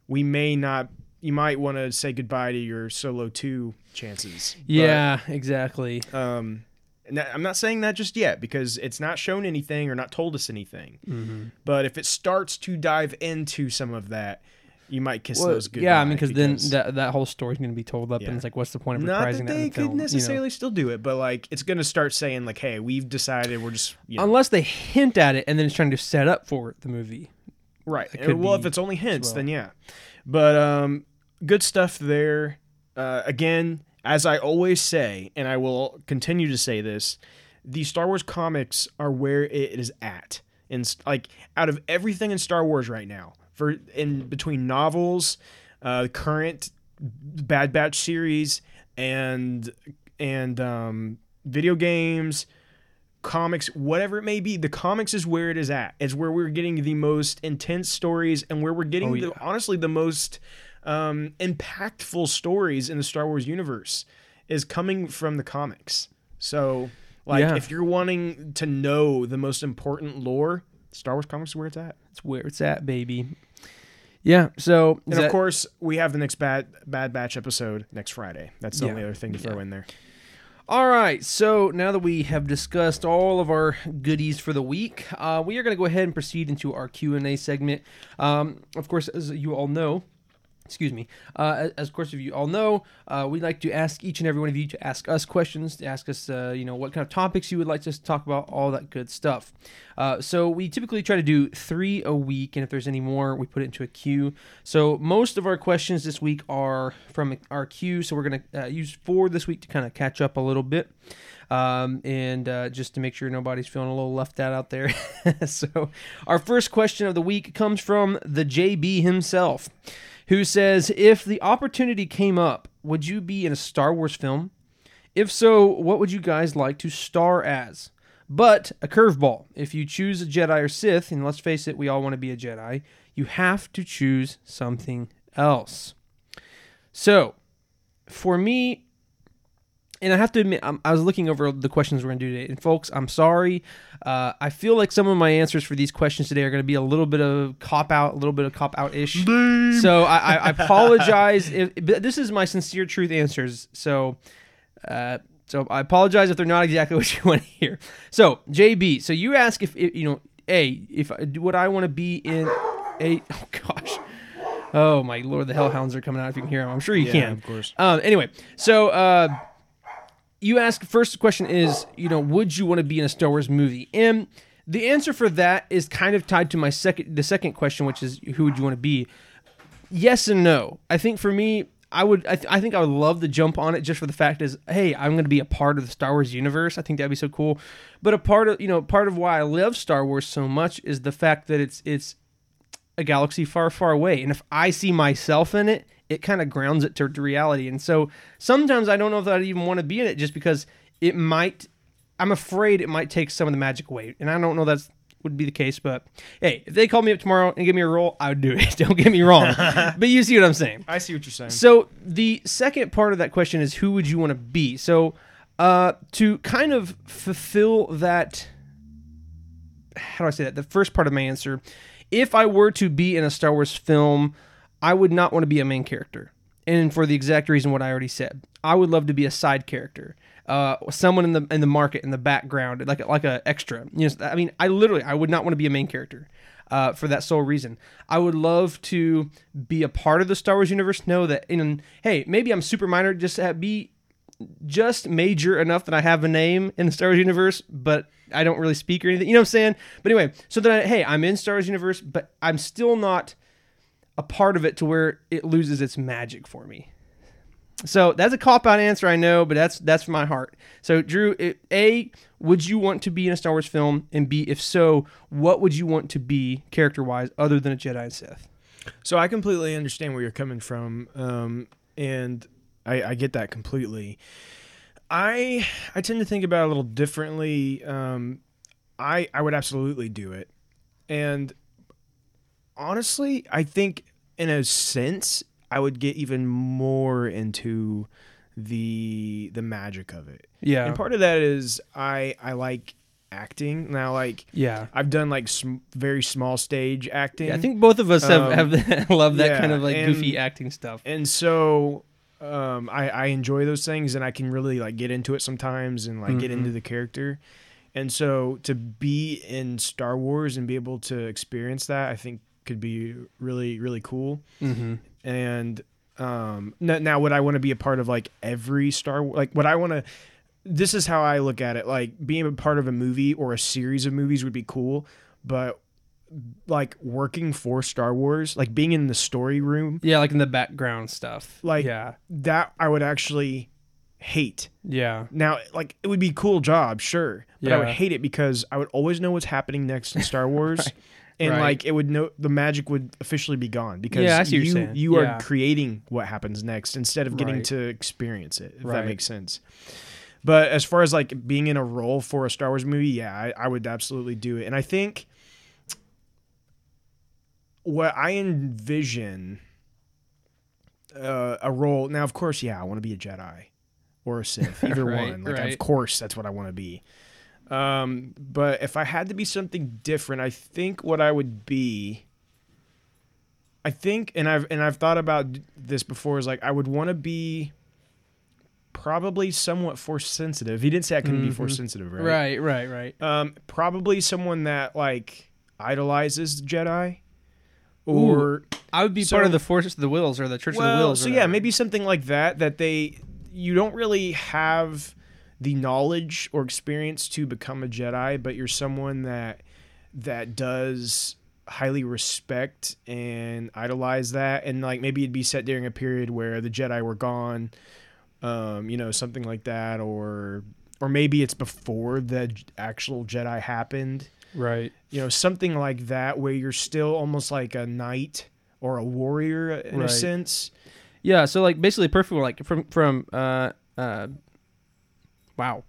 we may not. You might want to say goodbye to your Solo two chances. But, yeah, exactly. um, I'm not saying that just yet because it's not shown anything or not told us anything. Mm-hmm. But if it starts to dive into some of that, you might kiss Well, those goodbye. yeah, I mean, cause then that that whole story's going to be told up, Yeah. and it's like, what's the point of not reprising that that, they the film? could you know? necessarily still do it, but like it's gonna start saying like, "Hey, we've decided we're just you know, Unless they hint at it, and then it's trying to set up for the movie. Right. That well, if it's only hints, well. then yeah. But um, good stuff there. Uh, again, as I always say, and I will continue to say this, the Star Wars comics are where it is at. And like out of everything in Star Wars right now, for in between novels, uh, current Bad Batch series and and um, video games, comics, whatever it may be. The comics is where it is at. It's where we're getting the most intense stories and where we're getting Oh, the, honestly the most um, impactful stories in the Star Wars universe is coming from the comics. So, like, Yeah. if you're wanting to know the most important lore, Star Wars comics is where it's at. It's where it's at, baby. Yeah. So And of that- course, we have the next Bad Bad Batch episode next Friday. That's the Yeah. only other thing to throw Yeah. in there. All right, so now that we have discussed all of our goodies for the week, uh, we are going to go ahead and proceed into our Q and A segment. Um, of course, as you all know, excuse me, uh, as, of course if you all know, uh, we like to ask each and every one of you to ask us questions, to ask us, uh, you know, what kind of topics you would like us to talk about, all that good stuff. Uh, so we typically try to do three a week, and if there's any more, we put it into a queue. So most of our questions this week are from our queue, so we're going to uh, use four this week to kind of catch up a little bit. Um, and uh, just to make sure nobody's feeling a little left out out there. [laughs] so, our first question of the week comes from the JB himself, who says, If the opportunity came up, would you be in a Star Wars film? If so, what would you guys like to star as? But a curveball. If you choose a Jedi or Sith, and let's face it, we all want to be a Jedi, you have to choose something else. So, for me, and I have to admit, I'm, I was looking over the questions we're going to do today. And folks, I'm sorry. Uh, I feel like some of my answers for these questions today are going to be a little bit of cop out, a little bit of cop out ish. So I, I, I [laughs] apologize. If, but this is my sincere truth answers. So, uh, so I apologize if they're not exactly [laughs] what you want to hear. So JB, so you ask if, if you know, a if would I want to be in a [laughs] oh gosh. Oh my lord, the hellhounds are coming out if you can hear them. I'm sure you Yeah, can. of course. Um, anyway, so uh, you ask first question is you know would you want to be in a Star Wars movie? And the answer for that is kind of tied to my second the second question, which is who would you want to be? Yes and no. I think for me, I would. I, th- I think I would love to jump on it just for the fact is, hey, I'm going to be a part of the Star Wars universe. I think that'd be so cool. But a part of you know part of why I love Star Wars so much is the fact that it's it's a galaxy far, far away. And if I see myself in it, it kind of grounds it to, reality. And so sometimes I don't know if I'd even want to be in it just because it might, I'm afraid it might take some of the magic away. And I don't know that's would be the case, but hey, if they called me up tomorrow and give me a role, I would do it. [laughs] don't get me wrong. [laughs] but you see what I'm saying. I see what you're saying. So the second part of that question is who would you want to be? So uh, to kind of fulfill that, how do I say that? The first part of my answer, if I were to be in a Star Wars film, I would not want to be a main character, and for the exact reason what I already said, I would love to be a side character. Uh, someone in the in the market in the background, like like a extra. You know, I mean, I literally I would not want to be a main character uh, for that sole reason. I would love to be a part of the Star Wars universe. Know that, in hey, maybe I'm super minor, just have, be just major enough that I have a name in the Star Wars universe, but I don't really speak or anything. You know what I'm saying? But anyway, so then, I, hey, I'm in Star Wars universe, but I'm still not a part of it to where it loses its magic for me. So that's a cop out answer, I know, but that's that's my heart. So Drew, a would you want to be in a Star Wars film, and b if so, what would you want to be character wise, other than a Jedi and Sith? So I completely understand where you're coming from, um, and I, I get that completely. I I tend to think about it a little differently. Um, I I would absolutely do it, and honestly, I think in a sense I would get even more into the the magic of it. Yeah, And part of that is I I like acting now. Like yeah. I've done like sm- very small stage acting. Yeah, I think both of us have, Um, have [laughs] love that yeah, kind of like and- goofy acting stuff. and so um, I, I enjoy those things and I can really like get into it sometimes and like get Mhm. into the character. And so to be in Star Wars and be able to experience that, I think could be really really cool. Mm-hmm. And um, now, now would I want to be a part of like every Star Wars? Like, would I want to? This is how I look at it. Like being a part of a movie or a series of movies would be cool, but like working for Star Wars, like being in the story room, Yeah, like in the background stuff. Like- yeah, that I would actually hate. yeah, Now, like it would be a cool job, sure, but I would hate it because I would always know what's happening next in Star [laughs] Wars, and Right. like it would know the magic would officially be gone because Yeah, I see what you you're saying. you Yeah. are creating what happens next instead of getting Right. to experience it. If Right. that makes sense. But as far as like being in a role for a Star Wars movie, yeah, I, I would absolutely do it. And I think what I envision uh, a role now, of course, yeah, I want to be a Jedi or a Sith, [laughs] either one. Like, of course, that's what I want to be. Um, but if I had to be something different, I think what I would be. I think, and I've and I've thought about this before. Is like I would want to be probably somewhat force sensitive. He didn't say I couldn't be force sensitive, right? Right, right, right. Um, probably someone that like idolizes Jedi, or I would be So- part of the Force of the Whills or the Church of the well, Whills. or so yeah, maybe something like that. That they you don't really have the knowledge or experience to become a Jedi, but you're someone that that does highly respect and idolize that, and like maybe it'd be set during a period where the Jedi were gone, um, you know, something like that, or or maybe it's before the actual Jedi happened. Right. you know something like that where you're still almost like a knight or a warrior in a sense. Yeah, so like basically perfect like from from uh uh wow.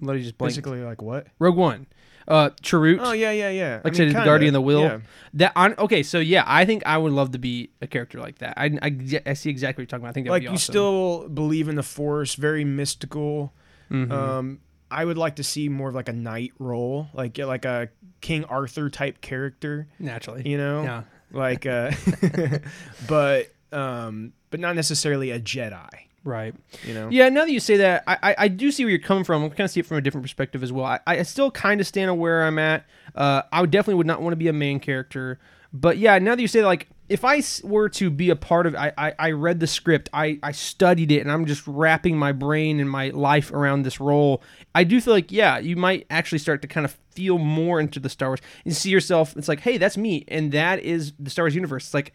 Let me just blank. basically like what Rogue One. Uh Chirrut. oh yeah yeah yeah Like I said, the Guardian of the Will. yeah. That on okay, so yeah, I think I would love to be a character like that. I I, I see exactly what you're talking about. I think that would like you still believe in the force very mystical Mhm. um i would like to see more of like a knight role like like a king arthur type character naturally. you know Yeah. like uh [laughs] but um but not necessarily a jedi Right. you know Yeah, now that you say that, I, I, I do see where you're coming from. I kind of see it from a different perspective as well. I, I still kind of stand on where I'm at. Uh, I would definitely would not want to be a main character. But yeah, now that you say that, like, if I were to be a part of I, I, I read the script, I, I studied it, and I'm just wrapping my brain and my life around this role, I do feel like, yeah, you might actually start to kind of feel more into the Star Wars and see yourself. It's like, hey, that's me. And that is the Star Wars universe. It's like,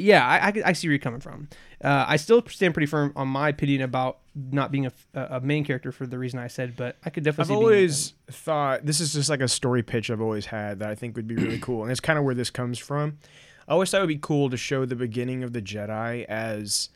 yeah, I, I, I see where you're coming from. Uh, I still stand pretty firm on my opinion about not being a, a main character for the reason I said, but I could definitely. I've always thought this is just like a story pitch I've always had that I think would be really [clears throat] cool, and it's kind of where this comes from. I always thought it would be cool to show the beginning of the Jedi as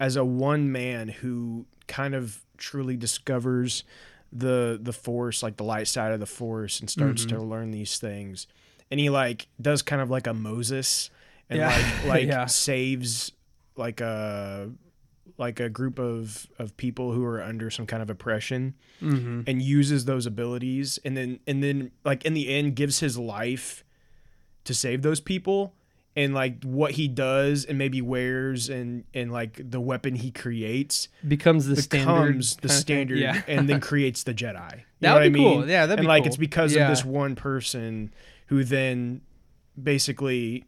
as a one man who kind of truly discovers the the Force, like the light side of the Force, and starts Mm-hmm. to learn these things. And he like does kind of like a Moses, and Yeah. like [laughs] like Yeah. saves like a like a group of of people who are under some kind of oppression Mm-hmm. and uses those abilities and then and then like in the end gives his life to save those people and like what he does and maybe wears and and like the weapon he creates becomes the standard. the standard Yeah. and then [laughs] creates the Jedi. That would what I be cool. Yeah, that'd and be like cool. it's because Yeah. of this one person who then basically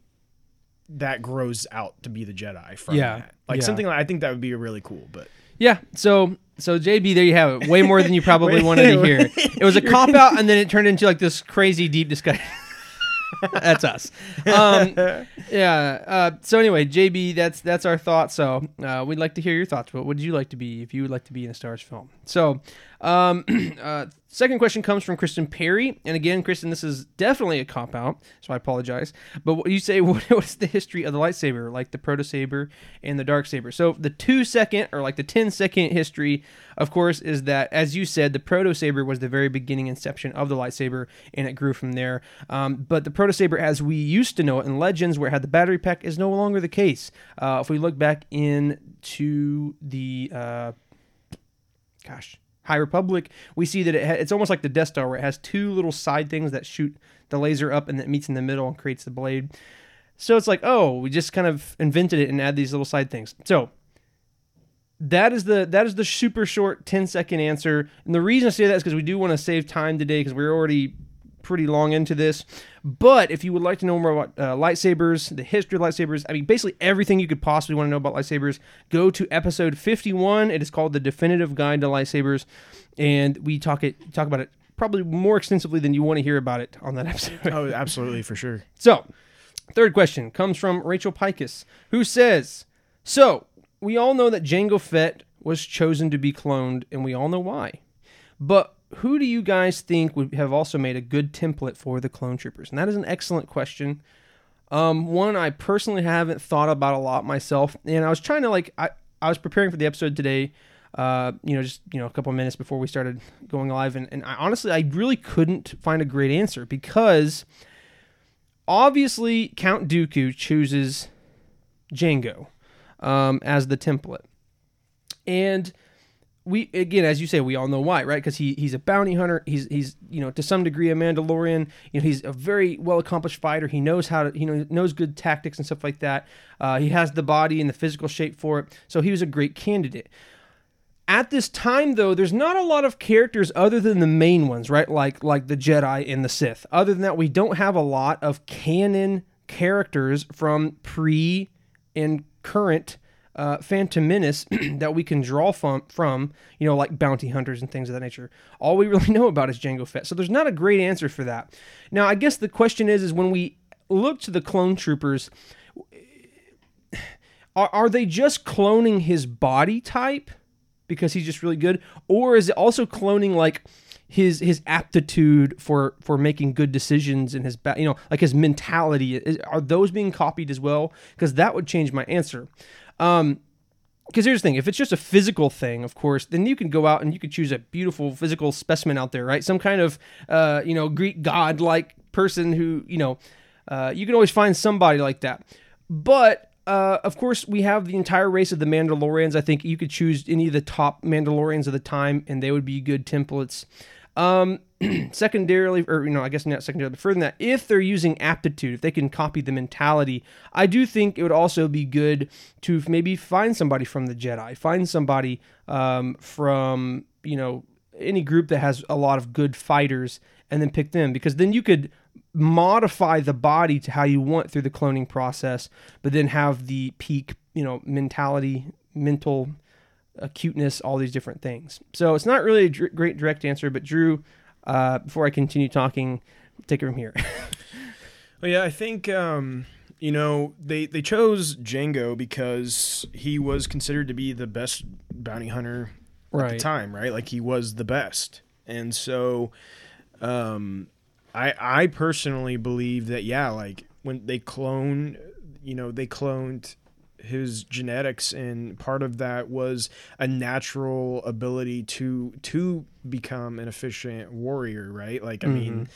that grows out to be the Jedi from Yeah, that. Like yeah. something like I think that would be really cool, but Yeah. So so JB, there you have it. Way more than you probably [laughs] wanted to hear. It was a cop out, and then it turned into like this crazy deep discussion. [laughs] that's us. Um, yeah. Uh, so anyway, JB, that's that's our thoughts. So uh, we'd like to hear your thoughts. What would you like to be if you would like to be in a Star Wars film? So, um, [clears throat] uh, second question comes from Kristen Perry, and again, Kristen, this is definitely a cop out, so I apologize. But what you say, [laughs] what, what's the history of the lightsaber, like the proto saber and the dark saber? So the two second or like the 10 second history, of course, is that as you said, the proto saber was the very beginning inception of the lightsaber, and it grew from there. Um, but the proto saber, as we used to know it in Legends, where it had the battery pack, is no longer the case. Uh, if we look back into the uh, gosh, High Republic, we see that it ha- it's almost like the Death Star, where it has two little side things that shoot the laser up and that meets in the middle and creates the blade. So it's like, oh, we just kind of invented it and add these little side things. So that is the that is the super short 10 second answer. And the reason I say that is because we do want to save time today because we're already pretty long into this. But if you would like to know more about uh, lightsabers, the history of lightsabers, I mean, basically everything you could possibly want to know about lightsabers, go to episode 51. It is called The Definitive Guide to Lightsabers. And we talk it talk about it probably more extensively than you want to hear about it on that [laughs] episode. oh, absolutely for sure. So, third question comes from Rachel Pikus, who says, "So we all know that Jango Fett was chosen to be cloned, and we all know why. But who do you guys think would have also made a good template for the clone troopers? And that is an excellent question. Um, one I personally haven't thought about a lot myself, and I was trying to like I, I was preparing for the episode today. Uh, you know, just you know, a couple minutes before we started going live, and, and I honestly I really couldn't find a great answer because obviously Count Dooku chooses Jango um, as the template, and we again, as you say, we all know why, right? Because he he's a bounty hunter. He's he's you know to some degree a Mandalorian. You know he's a very well accomplished fighter. He knows how to you know knows good tactics and stuff like that. Uh, he has the body and the physical shape for it. So he was a great candidate. At this time, though, there's not a lot of characters other than the main ones, right? Like like the Jedi and the Sith. Other than that, we don't have a lot of canon characters from pre and current uh, Phantom Menace [clears throat] that we can draw from, from, you know, like bounty hunters and things of that nature. All we [laughs] really know about is Jango Fett. So there's not a great answer for that. Now, I guess the question is, is when we look to the clone troopers, are, are they just cloning his body type because he's just really good, or is it also cloning like? his his aptitude for for making good decisions and his you know like his mentality is, are those being copied as well because that would change my answer um because here's the thing if it's just a physical thing of course then you can go out and you could choose a beautiful physical specimen out there right some kind of uh you know greek god like person who you know uh, you can always find somebody like that but uh, of course, we have the entire race of the Mandalorians. I think you could choose any of the top Mandalorians of the time, and they would be good templates. Um, [clears throat] secondarily, or you know, I guess not secondarily, but further than that, if they're using aptitude, if they can copy the mentality, I do think it would also be good to maybe find somebody from the Jedi, find somebody um, from you know any group that has a lot of good fighters, and then pick them because then you could modify the body to how you want through the cloning process, but then have the peak, you know, mentality, mental acuteness, all these different things. So it's not really a dr- great direct answer, but Drew, uh, before I continue talking, take it from here. [laughs] Well, yeah, I think um, you know they they chose Jango because he was considered to be the best bounty hunter at the time, right? Like he was the best, and so um, I I personally believe that yeah, like when they clone, you know, they cloned his genetics and part of that was a natural ability to to become an efficient warrior right? Like i mean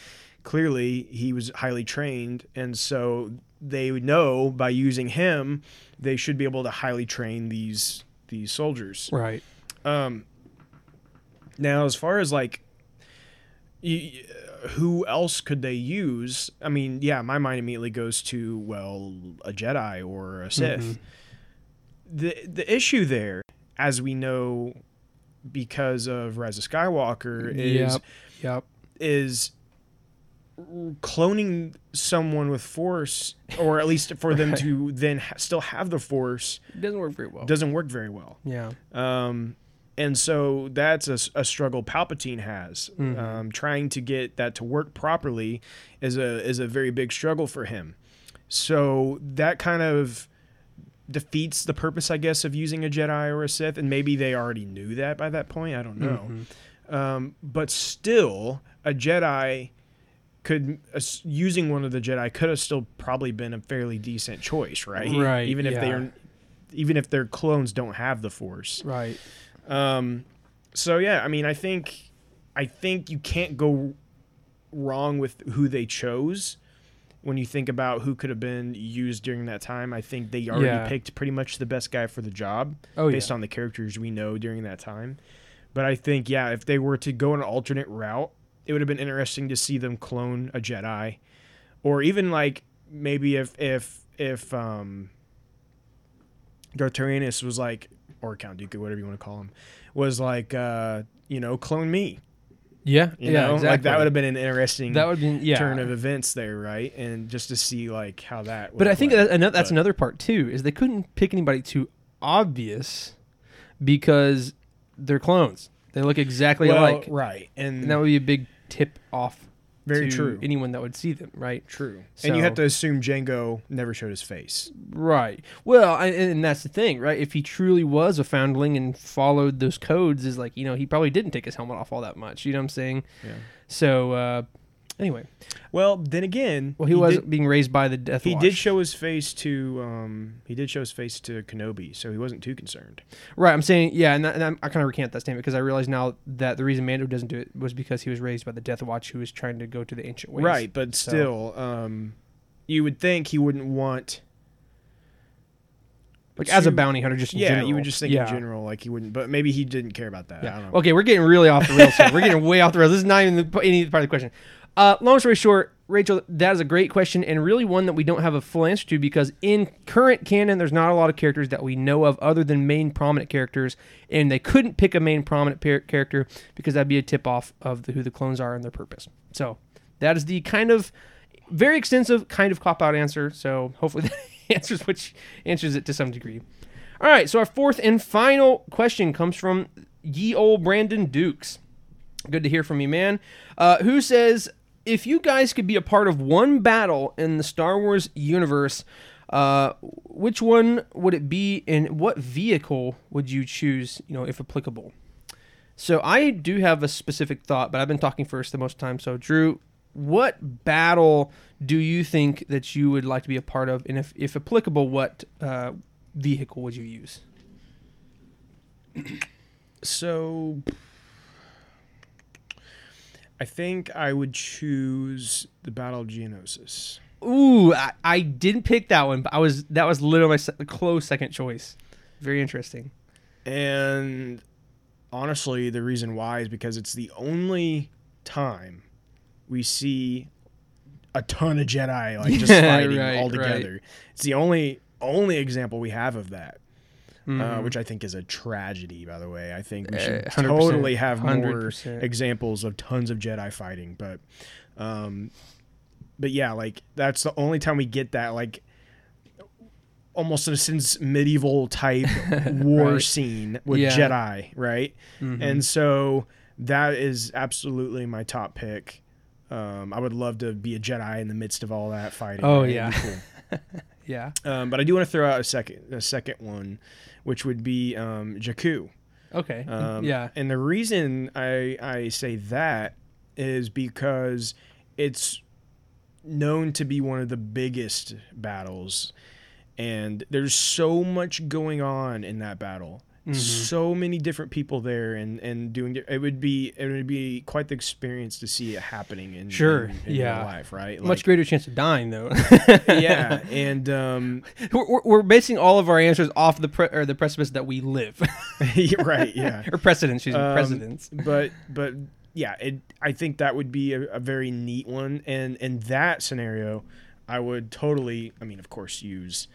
clearly he was highly trained and so they would know by using him they should be able to highly train these these soldiers. Right. um, now, as far as like, y- who else could they use? I mean, yeah, my mind immediately goes to well, a Jedi or a Sith. The the issue there, as we know, because of Rise of Skywalker, is Yep. Yep. is cloning someone with Force, or at least for them to [laughs] then ha- still have the Force, It doesn't work very well. doesn't work very well. yeah. Um, and so that's a, a struggle Palpatine has. Um, trying to get that to work properly is a is a very big struggle for him. So that kind of defeats the purpose, I guess, of using a Jedi or a Sith. And maybe they already knew that by that point. I don't know. Um, but still, a Jedi could uh, using one of the Jedi could have still probably been a fairly decent choice, right? Right, Even if they're even if their clones don't have the Force. Right. Um, so yeah, I mean, I think, I think you can't go wrong with who they chose. When you think about who could have been used during that time, I think they already Yeah. picked pretty much the best guy for the job Oh, based yeah. on the characters we know during that time. But I think, yeah, if they were to go an alternate route, it would have been interesting to see them clone a Jedi, or even like maybe if if if um, Darth Tyrannus was like, or Count Dooku, whatever you want to call him, was like, uh, you know, clone me. Yeah. You yeah. know, exactly. like that would have been an interesting That would be yeah. turn of events there, right? And just to see like how that. But I think that another, that's But- another part too is they couldn't pick anybody too obvious because they're clones. They look exactly well, alike, right, and, and that would be a big tip off. Very to true. anyone that would see them, right? True. and you have to assume Jango never showed his face. Right. Well, I, and that's the thing, right? If he truly was a foundling and followed those codes, is like you know he probably didn't take his helmet off all that much. You know what I'm saying? Yeah. So uh, anyway, Well, then again, well, he, was did- being raised by the Death. he Watch. did show his face to um he did show his face to Kenobi, so he wasn't too concerned. Right. I'm saying yeah, and, that, and I'm, I kind of recant that statement because I realize now that the reason Mando doesn't do it was because he was raised by the Death Watch, who was trying to go to the ancient ways. Right, but So- still, um, you would think he wouldn't want. Like as a bounty hunter, just in yeah, general. you would just think yeah. in general, like he wouldn't, but maybe he didn't care about that. I Yeah. don't know. Okay, we're getting really off the rails here. We're getting way off the rails. This is not even the, any part of the question. Uh, long story short, Rachel, that is a great question and really one that we don't have a full answer to because in current canon, there's not a lot of characters that we know of other than main prominent characters, and they couldn't pick a main prominent par- character because that'd be a tip off of the, who the clones are and their purpose. So that is the kind of very extensive kind of cop out answer. So hopefully [laughs] that answers which answers it to some degree. All right, so our fourth and final question comes from ye old Brandon Dukes. Good to hear from you, man. Uh, who says, if you guys could be a part of one battle in the Star Wars universe, uh, which one would it be, and what vehicle would you choose? You know, if applicable. So I do have a specific thought, but I've been talking first the most time. So Drew, what battle do you think that you would like to be a part of, and if, if applicable, what uh, vehicle would you use? So, I think I would choose the Battle of Geonosis. Ooh, I, I didn't pick that one, but I was that was literally my se- close second choice. Very interesting. And honestly, the reason why is because it's the only time we see a ton of Jedi like just [laughs] fighting Right, all right. together. It's the only only example we have of that. Uh, Mhm. which I think is a tragedy, by the way. I think we Uh, should 100%, totally have more 100%. examples of tons of Jedi fighting. But, um, but yeah, like that's the only time we get that, like, almost in a sense medieval type [laughs] war Right. scene with Yeah. Jedi, right? Mhm. And so that is absolutely my top pick. Um, I would love to be a Jedi in the midst of all that fighting. Oh, right? Yeah. cool. [laughs] yeah. Um, but I do want to throw out a second, a second one, which would be um, Jakku. Okay. Um, yeah. And the reason I I say that is because it's known to be one of the biggest battles, and there's so much going on in that battle. Mm-hmm. So many different people there, and and doing it. Would be it would be quite the experience to see it happening in Sure, in, in yeah. life, right? Much greater chance of dying though. [laughs] yeah, and um, [laughs] we're, we're- basing all of our answers off the pre- or the precipice that we live, [laughs] right, yeah. or precedents. Excuse me, Um, precedents. but but yeah, it, I think that would be a, a very neat one, and in that scenario, I would totally. I mean, of course, use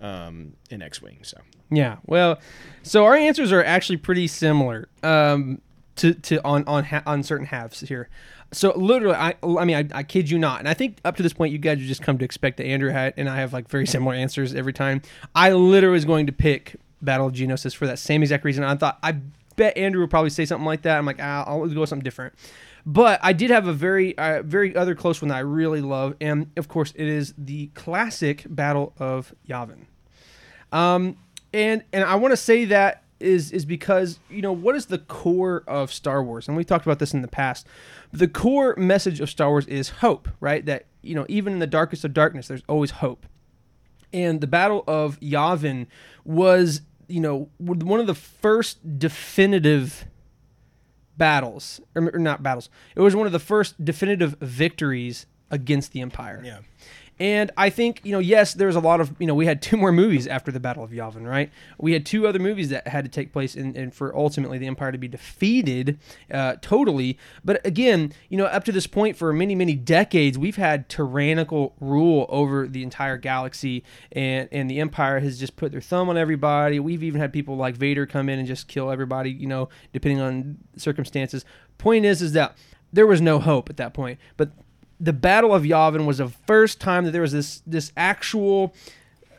um, an X-wing. So Yeah. Well, so our answers are actually pretty similar um, to to on on ha- on certain halves here. So literally, I I mean, I, I kid you not, and I think up to this point, you guys have just come to expect that Andrew had and I have like very [laughs] similar answers every time. I literally was going to pick Battle of Geonosis for that same exact reason. I thought I bet Andrew would probably say something like that. I'm like, ah, I'll go with something different. But I did have a very, uh, very other close one that I really love, and of course, it is the classic Battle of Yavin. Um, and and I want to say that is is because you know what is the core of Star Wars, and we talked about this in the past. The core message of Star Wars is hope, right? That you know even in the darkest of darkness, there's always hope. And the Battle of Yavin was you know one of the first definitive battles, or, not battles. It was one of the first definitive victories against the Empire. yeah, And I think, you know, yes, there's a lot of, you know, we had two more movies after the Battle of Yavin, right? We had two other movies that had to take place and, and for ultimately the Empire to be defeated uh, totally. But again, you know, up to this point for many, many decades, we've had tyrannical rule over the entire galaxy and, and the Empire has just put their thumb on everybody. We've even had people like Vader come in and just kill everybody, you know, depending on circumstances. Point is, is that there was no hope at that point. But the Battle of Yavin was the first time that there was this this actual uh,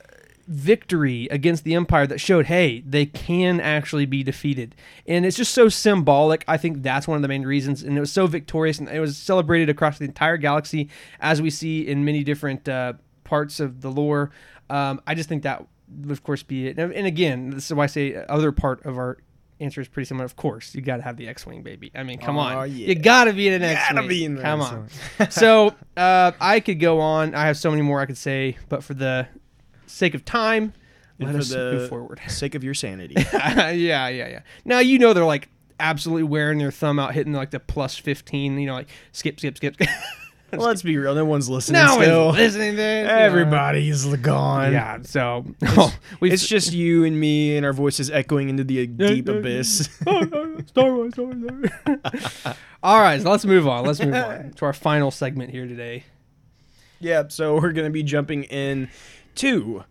victory against the Empire that showed, hey, they can actually be defeated. And it's just so symbolic. I think that's one of the main reasons. And it was so victorious and it was celebrated across the entire galaxy, as we see in many different uh, parts of the lore. Um, I just think that of course, be it. And again, this is why I say other part of our answer is pretty similar. Of course, you got to have the X-wing, baby. I mean, come Aw, on, yeah. you got to be in an Gotta X-wing. be in the come on. X-wing. so uh, I could go on. I have so many more I could say, but for the sake of time, And let for us the move forward. sake of your sanity. [laughs] yeah, yeah, yeah. Now you know they're like absolutely wearing their thumb out, hitting like the plus fifteen. You know, like skip, skip, skip. [laughs] Let's be real. No one's listening. no still. one's listening to know. Everybody's gone. Yeah. So [laughs] oh, we've It's just you and me and our voices echoing into the deep abyss. [laughs] Oh, Star Wars, Star Wars. Star Wars. [laughs] All right, so let's move on. Let's move on to our final segment here today. yeah, so we're going to be jumping in to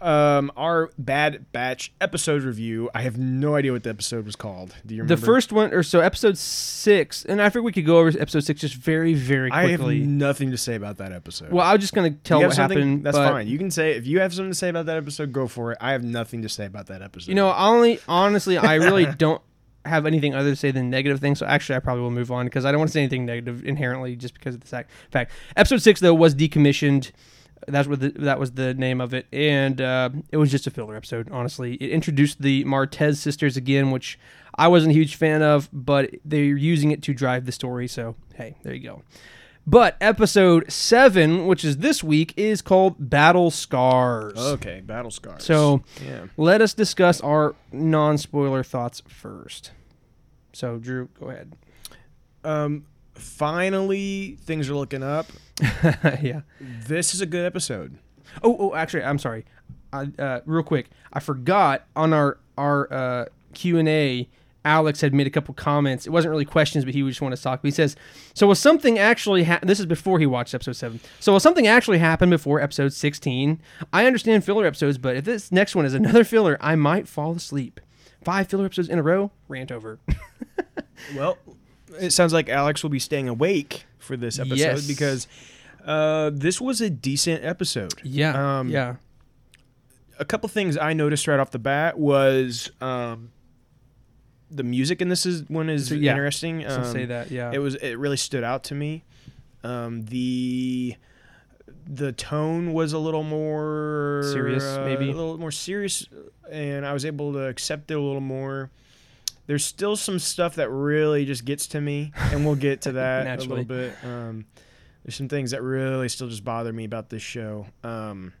um, our Bad Batch episode review. I have no idea what the episode was called. Do you remember? The first one, or so episode six, and I think we could go over episode six just very, very I have quickly. nothing to say about that episode. well, I was just gonna tell you what something? happened. That's but, fine. You can say if you have something to say about that episode, go for it. I have nothing to say about that episode. You know, only honestly, I really [laughs] don't have anything other to say than negative things. So actually, I probably will move on because I don't want to say anything negative inherently, just because of the fact. fact. Episode six though was decommissioned. That's what the, that was the name of it, and uh, it was just a filler episode. Honestly, it introduced the Martez sisters again, which I wasn't a huge fan of, but they're using it to drive the story. So hey, there you go. But episode seven, which is this week, is called Battle Scars. Okay, battle scars. So yeah. let us discuss our non-spoiler thoughts first. So Drew, go ahead. Um, finally, things are looking up. [laughs] yeah. This is a good episode. Oh, oh, actually, I'm sorry. I, uh, real quick, I forgot on our our uh, Q and A. Alex had made a couple comments. It wasn't really questions, but he just wanted to talk. But he says, "So will something actually happen?" This is before he watched episode seven. So will something actually happened before episode sixteen? I understand filler episodes, but if this next one is another filler, I might fall asleep. Five filler episodes in a row, rant over. [laughs] Well, it sounds like Alex will be staying awake for this episode Yes. because uh, this was a decent episode. Yeah, Um, yeah. A couple things I noticed right off the bat was um, the music in this is one is So, yeah. interesting. So Um, say that, yeah. It was it really stood out to me. Um, the the tone was a little more Serious, uh, maybe? a little more serious, and I was able to accept it a little more. There's still some stuff that really just gets to me, and we'll get to [laughs] that a little bit. Um, there's some things that really still just bother me about this show. Um,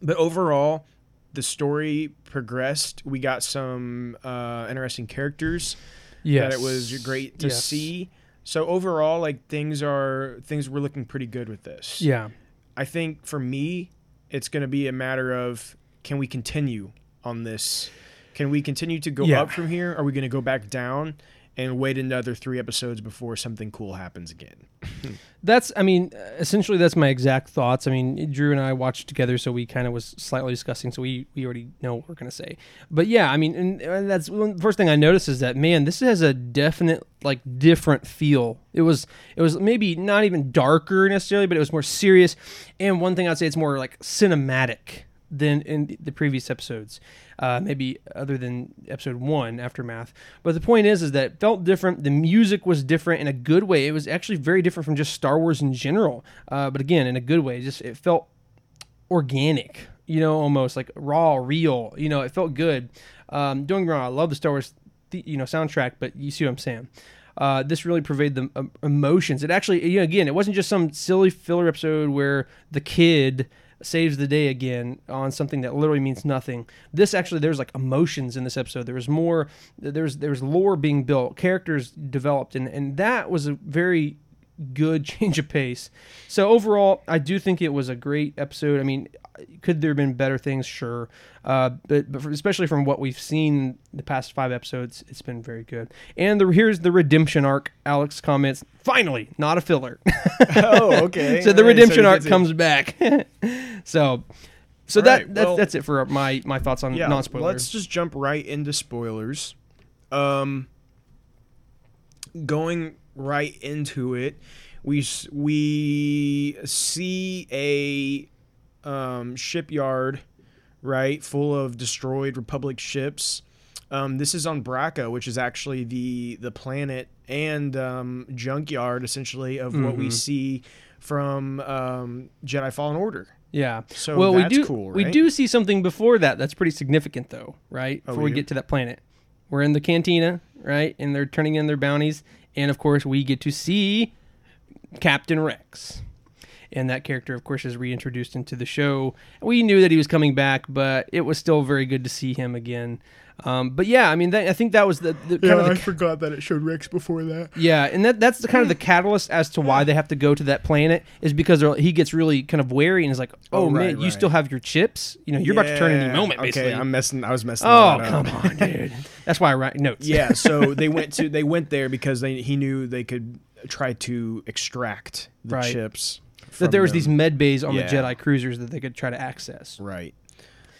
but overall, the story progressed. We got some uh, interesting characters yes. that it was great to Yes. see. So overall, like things are things were looking pretty good with this. Yeah. I think for me, it's going to be a matter of can we continue on this? Can we continue to go Yeah. up from here? Are we going to go back down and wait another three episodes before something cool happens again? [laughs] That's, I mean, essentially that's my exact thoughts. I mean, Drew and I watched together, so we kind of was slightly discussing, so we, we already know what we're going to say. But yeah, I mean, and, and that's one, the first thing I noticed is that, man, this has a definite, like, different feel. It was, it was maybe not even darker necessarily, but it was more serious. And one thing I'd say it's more, like, cinematic than in the previous episodes. Uh, maybe other than episode one, Aftermath. But the point is, is that it felt different. The music was different in a good way. It was actually very different from just Star Wars in general. Uh, but again, in a good way. Just it felt organic, you know, almost like raw, real. You know, it felt good. Um, me wrong, I love the Star Wars, th- you know, soundtrack, but you see what I'm saying. Uh, this really pervaded the um, emotions. It actually, you know, again, it wasn't just some silly filler episode where the kid saves the day again on something that literally means nothing. This actually, there's like emotions in this episode. There was more. There's there's lore being built, characters developed, and and that was a very good [laughs] change of pace. So overall, I do think it was a great episode. I mean, could there have been better things? Sure, uh, but but for, especially from what we've seen the past five episodes, it's been very good. And the, here's the redemption arc. Alex comments, finally, not a filler. [laughs] oh, okay. so the right, redemption he arc comes back. [laughs] so. So All that right, well- that's it for my, my thoughts on yeah, non spoilers. Let's just jump right into spoilers. Um, going right into it, we we see a um, shipyard right, full of destroyed Republic ships. Um, this is on Bracca, which is actually the the planet and um, junkyard, essentially, of what Mm-hmm. we see from um, Jedi Fallen Order. Yeah. So well, we that's do cool, we do see something before that that's pretty significant though, right? Oh, Before we we get to that planet. We're in the cantina, right? And they're turning in their bounties, and of course we get to see Captain Rex. And that character, of course, is reintroduced into the show. We knew that he was coming back, but it was still very good to see him again. Um, but yeah, I mean, that, I think that was the, the kind of the, forgot that it showed Rex before that. yeah, and that that's the kind of the catalyst as to why they have to go to that planet is because he gets really kind of wary and is like, "Oh, Oh, man, right, you still have your chips. You know, you're about to turn any moment, basically." Okay, I'm messing. I was messing. oh, all that up. come on, [laughs] dude. That's why I write notes. yeah so [laughs] they went to they went there because they he knew they could try to extract the Right. chips that there was from these med bays on Yeah. the Jedi cruisers that they could try to access. right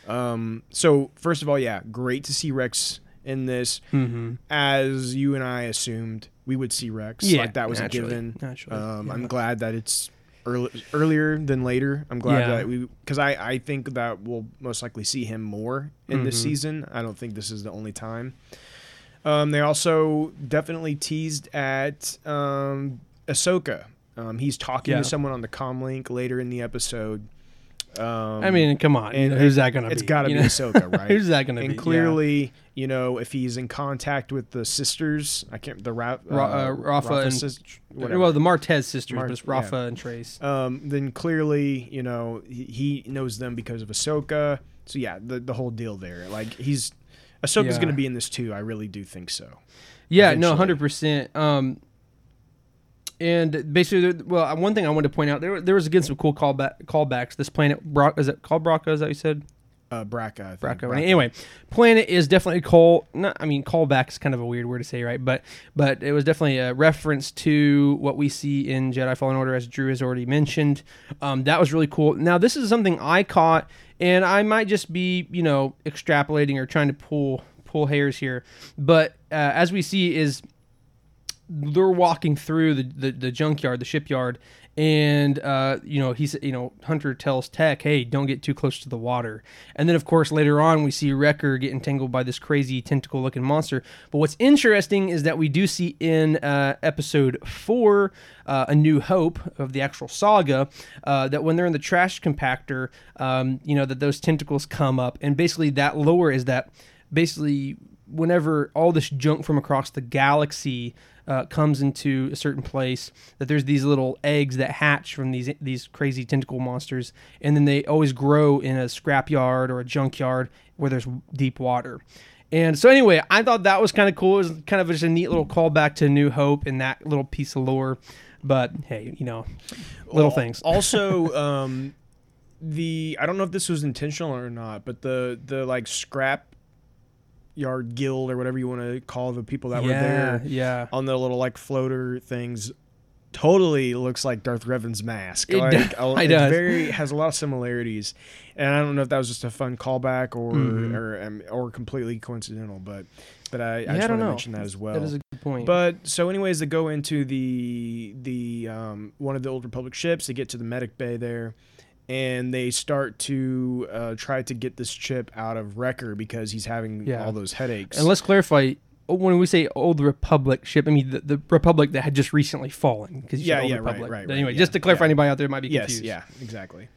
um so first of all yeah great to see rex in this Mm-hmm. as you and i assumed we would see rex Yeah, like that was naturally, a given naturally, um yeah. i'm glad that it's early, earlier than later i'm glad Yeah. that we because i i think that we'll most likely see him more in this Mm-hmm. season i don't think this is the only time Um, they also definitely teased at um, Ahsoka. Um, he's talking Yeah. to someone on the comm link later in the episode. Um, I mean, come on. and who's that going to be? It's got to be know? Ahsoka, [laughs] right? Who's that gonna and be? Yeah. clearly, you know, if he's in contact with the sisters, I can't the Ra- Ra- uh, Rafa and- sis- whatever. Well, the Martez sisters, Mar- but it's Rafa yeah. and Trace. um, then clearly, you know, he, he knows them because of Ahsoka. So yeah, the the whole deal there. Like he's Ahsoka's Yeah. going to be in this too. I really do think so. Yeah, no, eventually. hundred percent. Um, and basically, well, one thing I wanted to point out there, there was again some cool callback callbacks. This planet, is it called Bracca? Is that what you said? Uh, Bracca. I think. Bracca. Anyway, planet is definitely call. Not, I mean, callback is kind of a weird word to say, right? But but it was definitely a reference to what we see in Jedi Fallen Order, as Drew has already mentioned. Um, that was really cool. Now, this is something I caught, and I might just be, you know, extrapolating or trying to pull pull hairs here, but uh, as we see is they're walking through the, the, the junkyard, the shipyard, and uh, you know he's you know Hunter tells Tech, "Hey, don't get too close to the water." And then of course later on we see Wrecker get entangled by this crazy tentacle looking monster. But what's interesting is that we do see in uh, episode four, uh, A New Hope of the actual saga, uh, that when they're in the trash compactor, um, you know that those tentacles come up, and basically that lower is that basically whenever all this junk from across the galaxy uh, comes into a certain place, that there's these little eggs that hatch from these these crazy tentacle monsters, and then they always grow in a scrapyard or a junkyard where there's deep water. And so anyway, I thought that was kind of cool. It was kind of just a neat little callback to New Hope and that little piece of lore. But hey, you know, little Al- things. Also, [laughs] um, the I don't know if this was intentional or not, but the the like scrap yard guild or whatever you want to call the people that were there yeah. on the little like floater things totally looks like Darth Revan's mask. It like, does- a- [laughs] it does. very has a lot of similarities, and I don't know if that was just a fun callback or Mhm. or um, or completely coincidental, but but I, I Yeah, I just don't want to mention that as well. That is a good point. But so, anyways, they go into the the um, one of the old Republic ships. They get to the medic bay there, and they start to uh, try to get this chip out of Wrecker because he's having Yeah. all those headaches. And let's clarify when we say old Republic ship, I mean the, the Republic that had just recently fallen. Because Yeah, yeah, right, Republic. right, But right, anyway, yeah, just to clarify, yeah. anybody out there might be yes, confused. yeah, exactly.